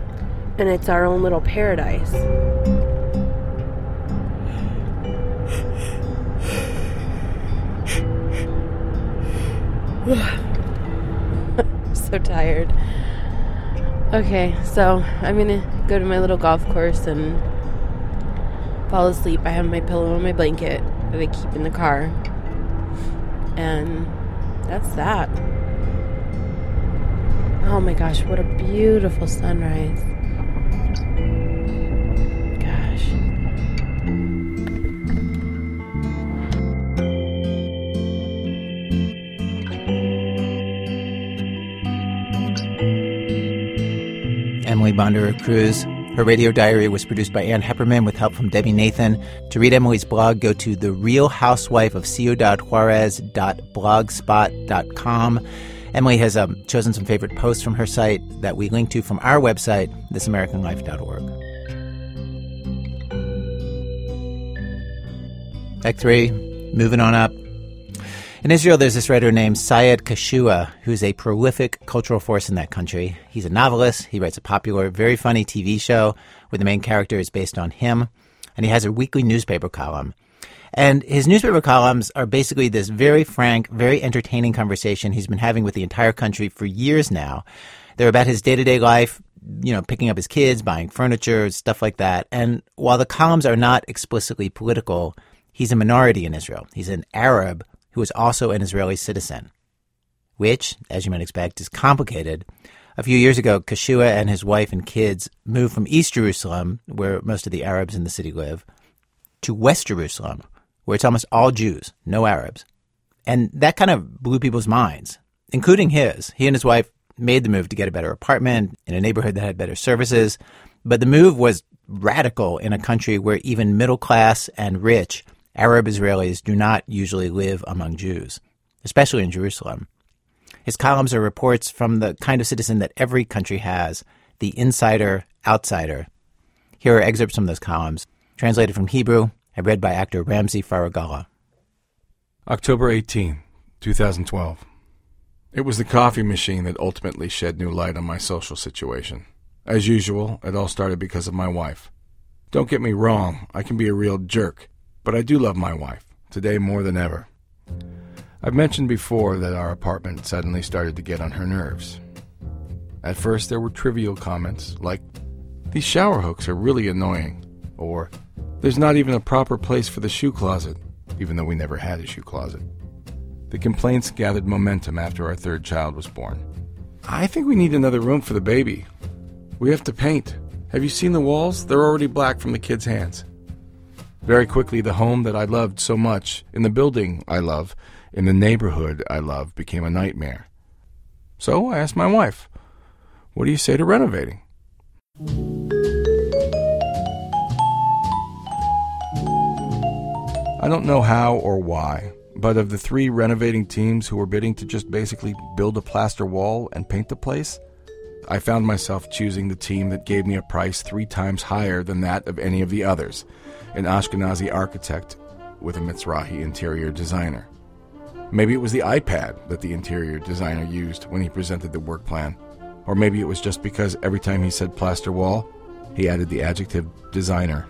and it's our own little paradise. so tired. Okay, so I'm gonna go to my little golf course and fall asleep. I have my pillow and my blanket that I keep in the car. And that's that. Oh my gosh, what a beautiful sunrise. Gosh. Emily Bondura Cruz. Her radio diary was produced by Ann Heppermann with help from Debbie Nathan. To read Emily's blog, go to therealhousewifeofco.juarez.blogspot.com. Emily has um, chosen some favorite posts from her site that we link to from our website, thisamericanlife.org. Act three, moving on up. In Israel, there's this writer named Sayed Kashua, who's a prolific cultural force in that country. He's a novelist. He writes a popular, very funny TV show where the main character is based on him. And he has a weekly newspaper column. And his newspaper columns are basically this very frank, very entertaining conversation he's been having with the entire country for years now. They're about his day to day life, you know, picking up his kids, buying furniture, stuff like that. And while the columns are not explicitly political, he's a minority in Israel. He's an Arab who is also an Israeli citizen, which, as you might expect, is complicated. A few years ago, Kashua and his wife and kids moved from East Jerusalem, where most of the Arabs in the city live, to West Jerusalem, where it's almost all Jews, no Arabs. And that kind of blew people's minds, including his. He and his wife made the move to get a better apartment in a neighborhood that had better services. But the move was radical in a country where even middle class and rich Arab Israelis do not usually live among Jews, especially in Jerusalem. His columns are reports from the kind of citizen that every country has the insider, outsider. Here are excerpts from those columns, translated from Hebrew and read by actor Ramsey Faragallah. October 18, 2012. It was the coffee machine that ultimately shed new light on my social situation. As usual, it all started because of my wife. Don't get me wrong, I can be a real jerk, but I do love my wife, today more than ever. I've mentioned before that our apartment suddenly started to get on her nerves. At first, there were trivial comments like, These shower hooks are really annoying, or There's not even a proper place for the shoe closet, even though we never had a shoe closet. The complaints gathered momentum after our third child was born. I think we need another room for the baby. We have to paint. Have you seen the walls? They're already black from the kids' hands. Very quickly, the home that I loved so much, in the building I love, in the neighborhood I love, became a nightmare. So I asked my wife, What do you say to renovating? I don't know how or why, but of the three renovating teams who were bidding to just basically build a plaster wall and paint the place, I found myself choosing the team that gave me a price three times higher than that of any of the others an Ashkenazi architect with a Mizrahi interior designer. Maybe it was the iPad that the interior designer used when he presented the work plan. Or maybe it was just because every time he said plaster wall, he added the adjective designer.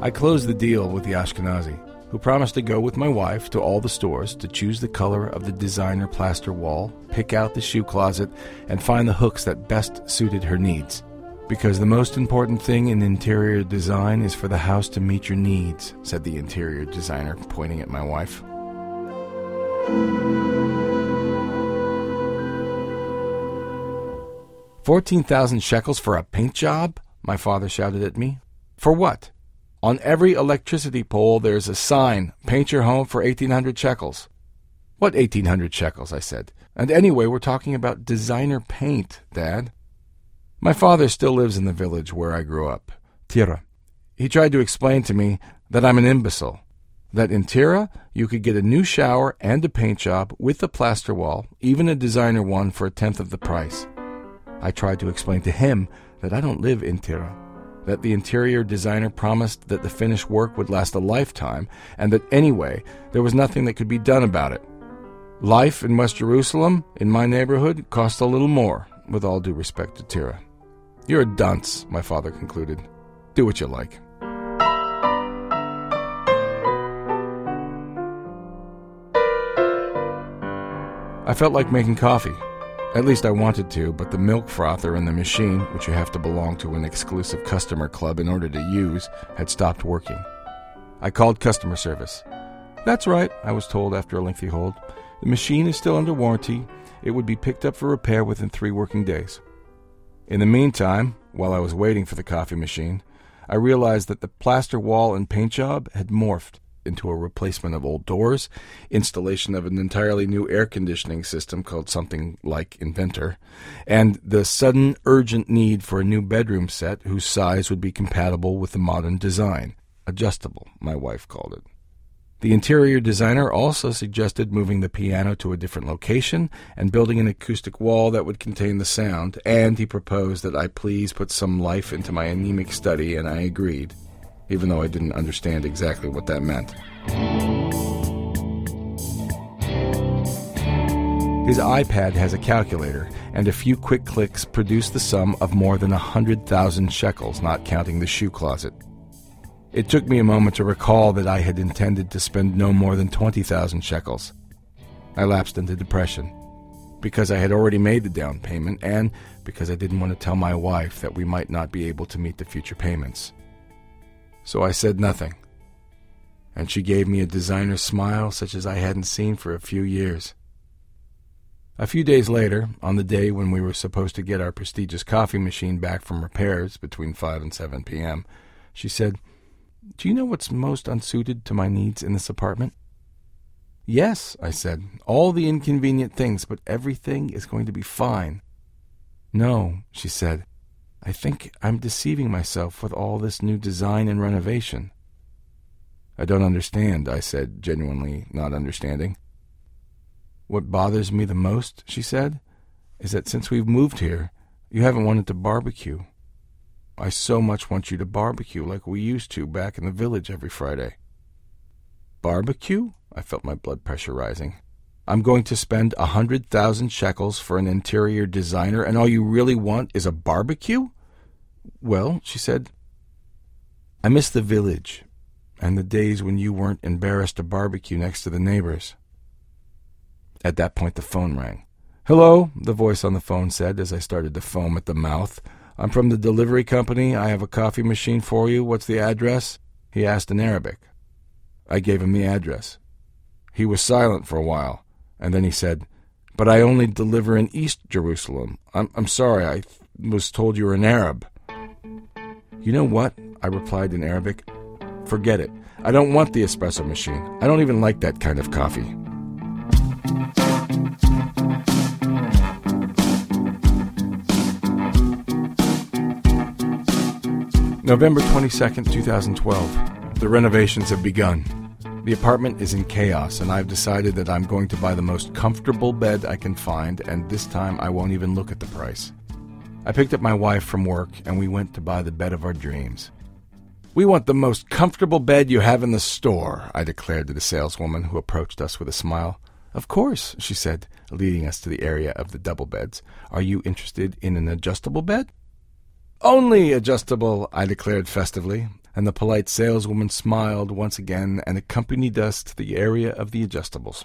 I closed the deal with the Ashkenazi, who promised to go with my wife to all the stores to choose the color of the designer plaster wall, pick out the shoe closet, and find the hooks that best suited her needs. Because the most important thing in interior design is for the house to meet your needs, said the interior designer, pointing at my wife. Fourteen thousand shekels for a paint job? My father shouted at me. For what? On every electricity pole there's a sign, paint your home for eighteen hundred shekels. What eighteen hundred shekels? I said. And anyway, we're talking about designer paint, Dad. My father still lives in the village where I grew up, Tira. He tried to explain to me that I'm an imbecile. That in Tira, you could get a new shower and a paint job with a plaster wall, even a designer one for a tenth of the price. I tried to explain to him that I don't live in Tira, that the interior designer promised that the finished work would last a lifetime, and that anyway, there was nothing that could be done about it. Life in West Jerusalem, in my neighborhood, cost a little more, with all due respect to Tira. You're a dunce, my father concluded. Do what you like. I felt like making coffee. At least I wanted to, but the milk frother in the machine, which you have to belong to an exclusive customer club in order to use, had stopped working. I called customer service. That's right, I was told after a lengthy hold. The machine is still under warranty. It would be picked up for repair within three working days. In the meantime, while I was waiting for the coffee machine, I realized that the plaster wall and paint job had morphed into a replacement of old doors, installation of an entirely new air conditioning system called something like Inverter, and the sudden urgent need for a new bedroom set whose size would be compatible with the modern design. Adjustable, my wife called it. The interior designer also suggested moving the piano to a different location and building an acoustic wall that would contain the sound, and he proposed that I please put some life into my anemic study, and I agreed, even though I didn't understand exactly what that meant. His iPad has a calculator, and a few quick clicks produce the sum of more than a hundred thousand shekels, not counting the shoe closet. It took me a moment to recall that I had intended to spend no more than 20,000 shekels. I lapsed into depression because I had already made the down payment and because I didn't want to tell my wife that we might not be able to meet the future payments. So I said nothing. And she gave me a designer smile such as I hadn't seen for a few years. A few days later, on the day when we were supposed to get our prestigious coffee machine back from repairs between 5 and 7 p.m., she said, do you know what's most unsuited to my needs in this apartment? Yes, I said. All the inconvenient things, but everything is going to be fine. No, she said. I think I'm deceiving myself with all this new design and renovation. I don't understand, I said, genuinely not understanding. What bothers me the most, she said, is that since we've moved here, you haven't wanted to barbecue. I so much want you to barbecue like we used to back in the village every Friday. Barbecue? I felt my blood pressure rising. I'm going to spend a hundred thousand shekels for an interior designer, and all you really want is a barbecue? Well, she said, I miss the village and the days when you weren't embarrassed to barbecue next to the neighbors. At that point, the phone rang. Hello, the voice on the phone said as I started to foam at the mouth. I'm from the delivery company. I have a coffee machine for you. What's the address? He asked in Arabic. I gave him the address. He was silent for a while, and then he said, But I only deliver in East Jerusalem. I'm, I'm sorry, I was told you were an Arab. You know what? I replied in Arabic. Forget it. I don't want the espresso machine. I don't even like that kind of coffee. November 22nd, 2012. The renovations have begun. The apartment is in chaos, and I've decided that I'm going to buy the most comfortable bed I can find, and this time I won't even look at the price. I picked up my wife from work, and we went to buy the bed of our dreams. We want the most comfortable bed you have in the store, I declared to the saleswoman who approached us with a smile. Of course, she said, leading us to the area of the double beds. Are you interested in an adjustable bed? Only adjustable, I declared festively, and the polite saleswoman smiled once again and accompanied us to the area of the adjustables.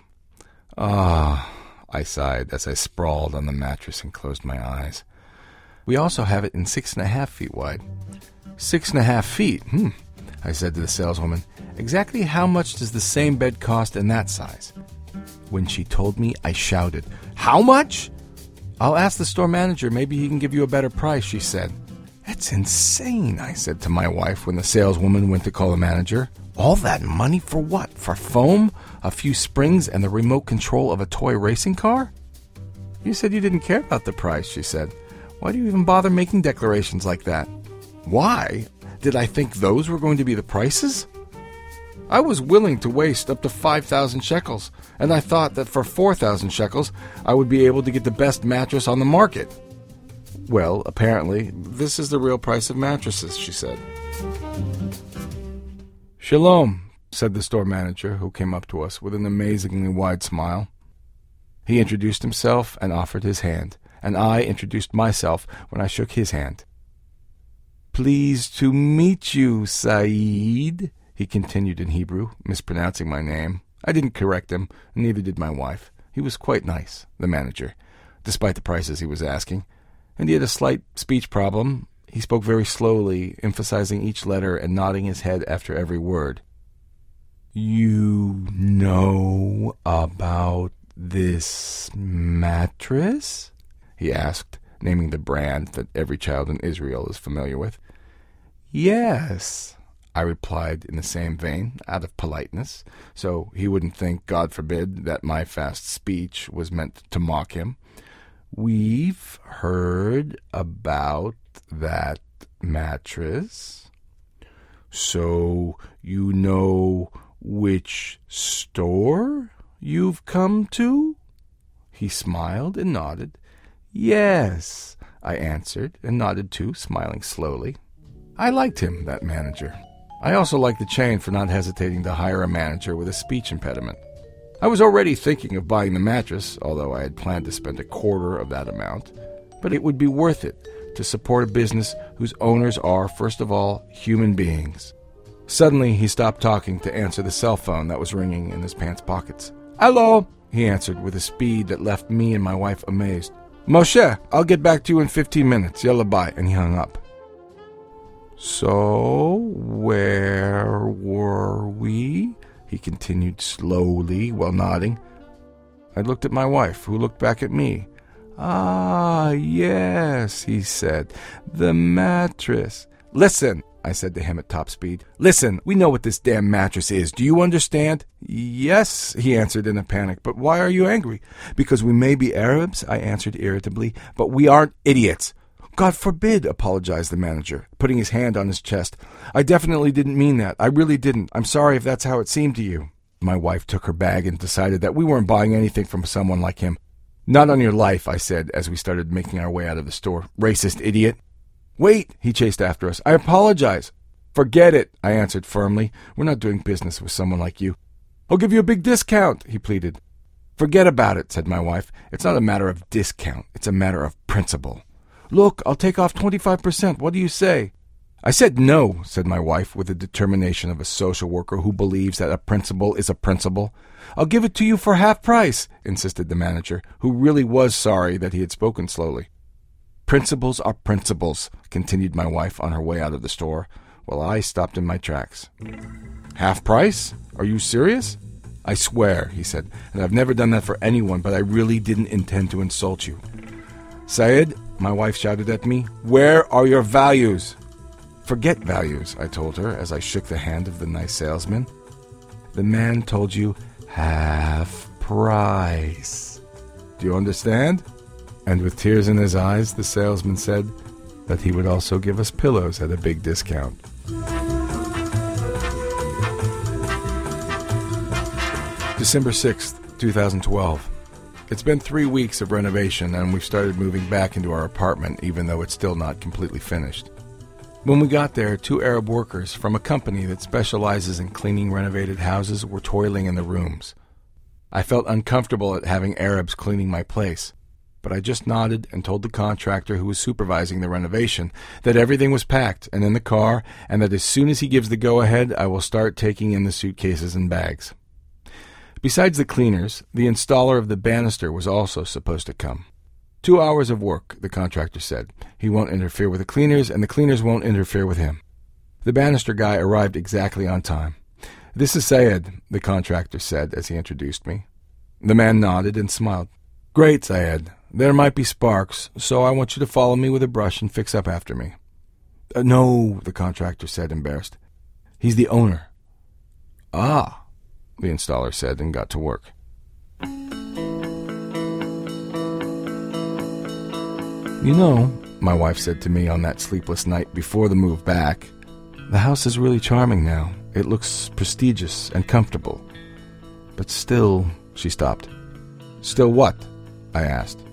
Ah, I sighed as I sprawled on the mattress and closed my eyes. We also have it in six and a half feet wide. Six and a half feet? Hmm, I said to the saleswoman. Exactly how much does the same bed cost in that size? When she told me, I shouted, How much? I'll ask the store manager. Maybe he can give you a better price, she said. That's insane, I said to my wife when the saleswoman went to call the manager. All that money for what? For foam, a few springs, and the remote control of a toy racing car? You said you didn't care about the price, she said. Why do you even bother making declarations like that? Why? Did I think those were going to be the prices? I was willing to waste up to 5,000 shekels, and I thought that for 4,000 shekels I would be able to get the best mattress on the market. Well, apparently, this is the real price of mattresses, she said. Shalom, said the store manager, who came up to us with an amazingly wide smile. He introduced himself and offered his hand, and I introduced myself when I shook his hand. Pleased to meet you, Saeed, he continued in Hebrew, mispronouncing my name. I didn't correct him, neither did my wife. He was quite nice, the manager, despite the prices he was asking and he had a slight speech problem. He spoke very slowly, emphasizing each letter and nodding his head after every word. You know about this mattress? he asked, naming the brand that every child in Israel is familiar with. Yes, I replied in the same vein, out of politeness, so he wouldn't think, God forbid, that my fast speech was meant to mock him. We've heard about that mattress. So you know which store you've come to? He smiled and nodded. Yes, I answered, and nodded too, smiling slowly. I liked him, that manager. I also liked the chain for not hesitating to hire a manager with a speech impediment. I was already thinking of buying the mattress, although I had planned to spend a quarter of that amount, but it would be worth it to support a business whose owners are, first of all, human beings. Suddenly, he stopped talking to answer the cell phone that was ringing in his pants pockets. Hello, he answered with a speed that left me and my wife amazed. Moshe, I'll get back to you in 15 minutes. Yalla bye. And he hung up. So, where were we? He continued slowly while nodding. I looked at my wife, who looked back at me. Ah, yes, he said. The mattress. Listen, I said to him at top speed. Listen, we know what this damn mattress is. Do you understand? Yes, he answered in a panic. But why are you angry? Because we may be Arabs, I answered irritably, but we aren't idiots. God forbid, apologized the manager, putting his hand on his chest. I definitely didn't mean that. I really didn't. I'm sorry if that's how it seemed to you. My wife took her bag and decided that we weren't buying anything from someone like him. Not on your life, I said as we started making our way out of the store. Racist idiot. Wait, he chased after us. I apologize. Forget it, I answered firmly. We're not doing business with someone like you. I'll give you a big discount, he pleaded. Forget about it, said my wife. It's not a matter of discount, it's a matter of principle. Look, I'll take off 25%. What do you say? I said no, said my wife, with the determination of a social worker who believes that a principle is a principle. I'll give it to you for half price, insisted the manager, who really was sorry that he had spoken slowly. Principles are principles, continued my wife on her way out of the store, while I stopped in my tracks. Half price? Are you serious? I swear, he said, and I've never done that for anyone, but I really didn't intend to insult you. Sayed, my wife shouted at me, where are your values? Forget values, I told her as I shook the hand of the nice salesman. The man told you half price. Do you understand? And with tears in his eyes, the salesman said that he would also give us pillows at a big discount. December 6th, 2012. It's been three weeks of renovation, and we've started moving back into our apartment, even though it's still not completely finished. When we got there, two Arab workers from a company that specializes in cleaning renovated houses were toiling in the rooms. I felt uncomfortable at having Arabs cleaning my place, but I just nodded and told the contractor who was supervising the renovation that everything was packed and in the car, and that as soon as he gives the go ahead, I will start taking in the suitcases and bags. Besides the cleaners, the installer of the banister was also supposed to come. Two hours of work, the contractor said. He won't interfere with the cleaners, and the cleaners won't interfere with him. The banister guy arrived exactly on time. This is Sayed, the contractor said as he introduced me. The man nodded and smiled. Great, Sayed. There might be sparks, so I want you to follow me with a brush and fix up after me. Uh, no, the contractor said, embarrassed. He's the owner. Ah, the installer said and got to work. You know, my wife said to me on that sleepless night before the move back, the house is really charming now. It looks prestigious and comfortable. But still, she stopped. Still what? I asked.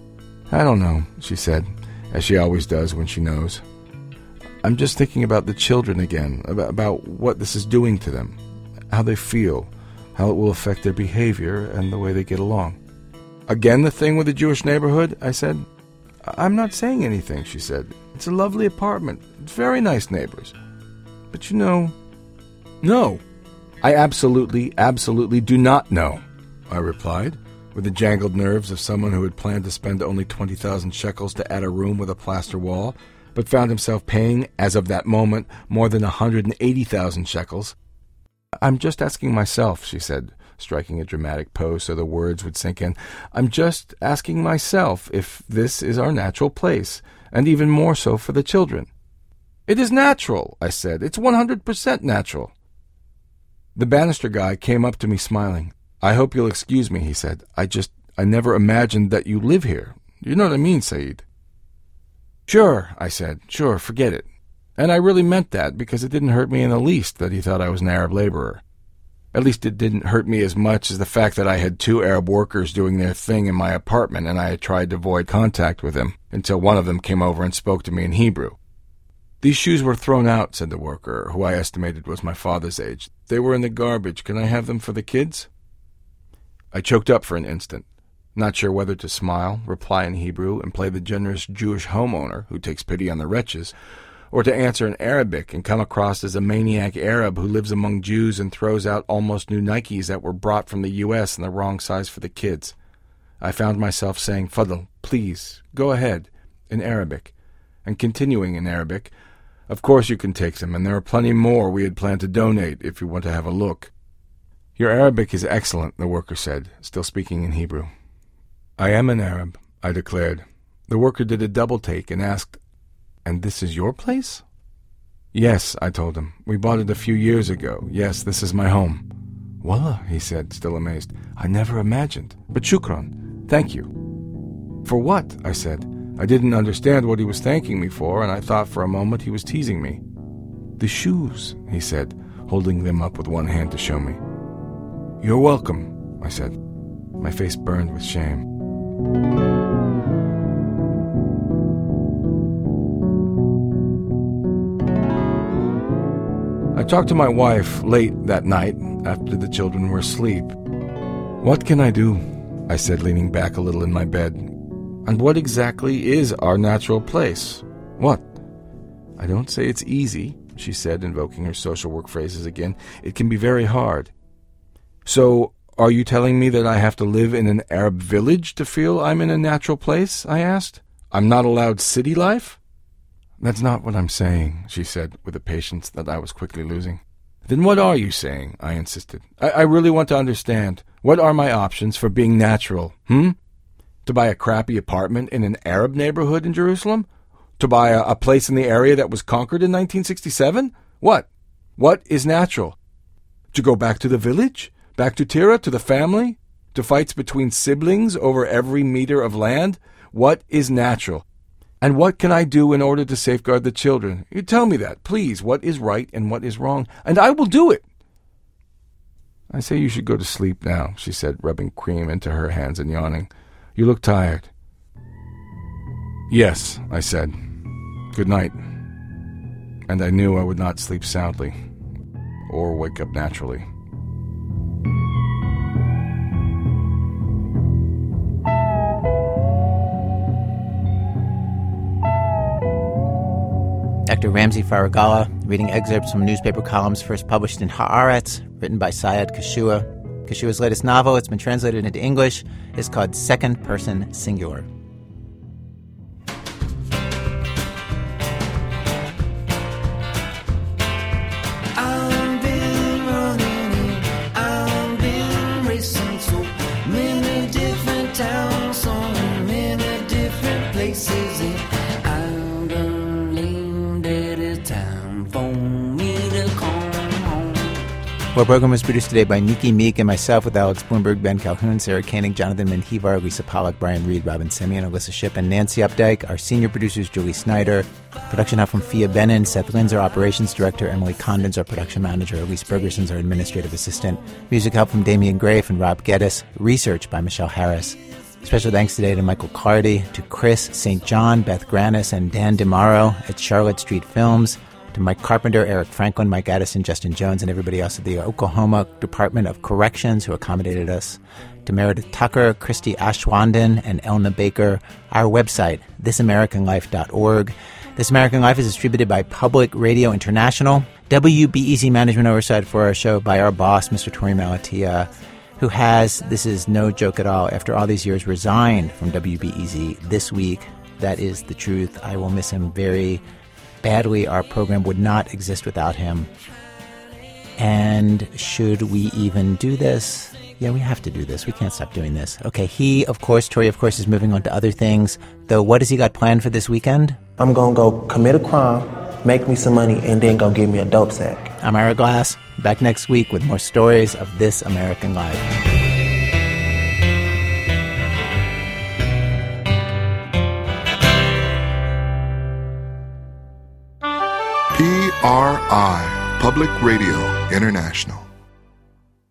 I don't know, she said, as she always does when she knows. I'm just thinking about the children again, about, what this is doing to them, how they feel, how it will affect their behavior and the way they get along. Again, the thing with the Jewish neighborhood? I said. I'm not saying anything, she said. It's a lovely apartment. It's very nice neighbors. But you know. No. I absolutely, absolutely do not know, I replied, with the jangled nerves of someone who had planned to spend only 20,000 shekels to add a room with a plaster wall, but found himself paying, as of that moment, more than 180,000 shekels. I'm just asking myself, she said, striking a dramatic pose so the words would sink in. I'm just asking myself if this is our natural place, and even more so for the children. It is natural, I said. It's 100% natural. The banister guy came up to me smiling. I hope you'll excuse me, he said. I just, I never imagined that you live here. You know what I mean, Saeed? Sure, I said. Sure, forget it. And I really meant that because it didn't hurt me in the least that he thought I was an Arab laborer. At least it didn't hurt me as much as the fact that I had two Arab workers doing their thing in my apartment and I had tried to avoid contact with them until one of them came over and spoke to me in Hebrew. These shoes were thrown out, said the worker, who I estimated was my father's age. They were in the garbage. Can I have them for the kids? I choked up for an instant, not sure whether to smile, reply in Hebrew, and play the generous Jewish homeowner who takes pity on the wretches, or to answer in Arabic and come across as a maniac Arab who lives among Jews and throws out almost new Nikes that were brought from the U.S. in the wrong size for the kids. I found myself saying, Fadl, please, go ahead, in Arabic, and continuing in Arabic, Of course you can take them, and there are plenty more we had planned to donate if you want to have a look. Your Arabic is excellent, the worker said, still speaking in Hebrew. I am an Arab, I declared. The worker did a double take and asked, And this is your place? Yes, I told him. We bought it a few years ago. Yes, this is my home. Wallah, he said, still amazed. I never imagined. But shukran. Thank you. For what? I said. I didn't understand what he was thanking me for, and I thought for a moment he was teasing me. The shoes, he said, holding them up with one hand to show me. You're welcome, I said. My face burned with shame. Talked to my wife late that night after the children were asleep. What can I do? I said, leaning back a little in my bed. And what exactly is our natural place? What? I don't say it's easy, she said, invoking her social work phrases again. It can be very hard. So, are you telling me that I have to live in an Arab village to feel I'm in a natural place? I asked. I'm not allowed city life? That's not what I'm saying, she said, with a patience that I was quickly losing. Then what are you saying? I insisted. I, I really want to understand. What are my options for being natural? Hmm? To buy a crappy apartment in an Arab neighborhood in Jerusalem? To buy a, a place in the area that was conquered in 1967? What? What is natural? To go back to the village? Back to Tira, to the family? To fights between siblings over every meter of land? What is natural? And what can I do in order to safeguard the children? You tell me that, please. What is right and what is wrong? And I will do it. I say you should go to sleep now, she said, rubbing cream into her hands and yawning. You look tired. Yes, I said. Good night. And I knew I would not sleep soundly or wake up naturally. Dr. Ramsey Faragallah reading excerpts from newspaper columns first published in Haaretz, written by Sayed Kashua. Kashua's latest novel, it's been translated into English, is called Second Person Singular. Our program was produced today by Nikki Meek and myself with Alex Blumberg, Ben Calhoun, Sarah Koenig, Jonathan Menjivar, Lisa Pollak, Brian Reed, Robyn Semien, Alissa Shipp, and Nancy Updike. Our senior producers, Julie Snyder. Production help from Phia Bennin, Seth Lind's our operations director, Emily Condon's our production manager, Elise Bergerson's our administrative assistant. Music help from Damien Graef and Rob Geddes. Research by Michelle Harris. Special thanks today to Michael Cardy, to Chris St. John, Beth Granis, and Dan DeMaro at Charlotte Street Films, to Mike Carpenter, Eric Franklin, Mike Addison, Justin Jones, and everybody else at the Oklahoma Department of Corrections who accommodated us, to Meredith Tucker, Christie Aschwanden, and Elna Baker. Our website, thisamericanlife.org. This American Life is distributed by Public Radio International. WBEZ management oversight for our show by our boss, Mr. Torey Malatia who has, this is no joke at all, after all these years resigned from WBEZ this week. That is the truth. I will miss him very badly. Our program would not exist without him. And should we even do this? Yeah, we have to do this. We can't stop doing this. Okay, he, of course, Torey, of course, is moving on to other things. Though, what has he got planned for this weekend? I'm gonna go commit a crime, make me some money, and then go give me a dope sack. I'm Ira Glass, back next week with more stories of this American life. PRI, Public Radio International.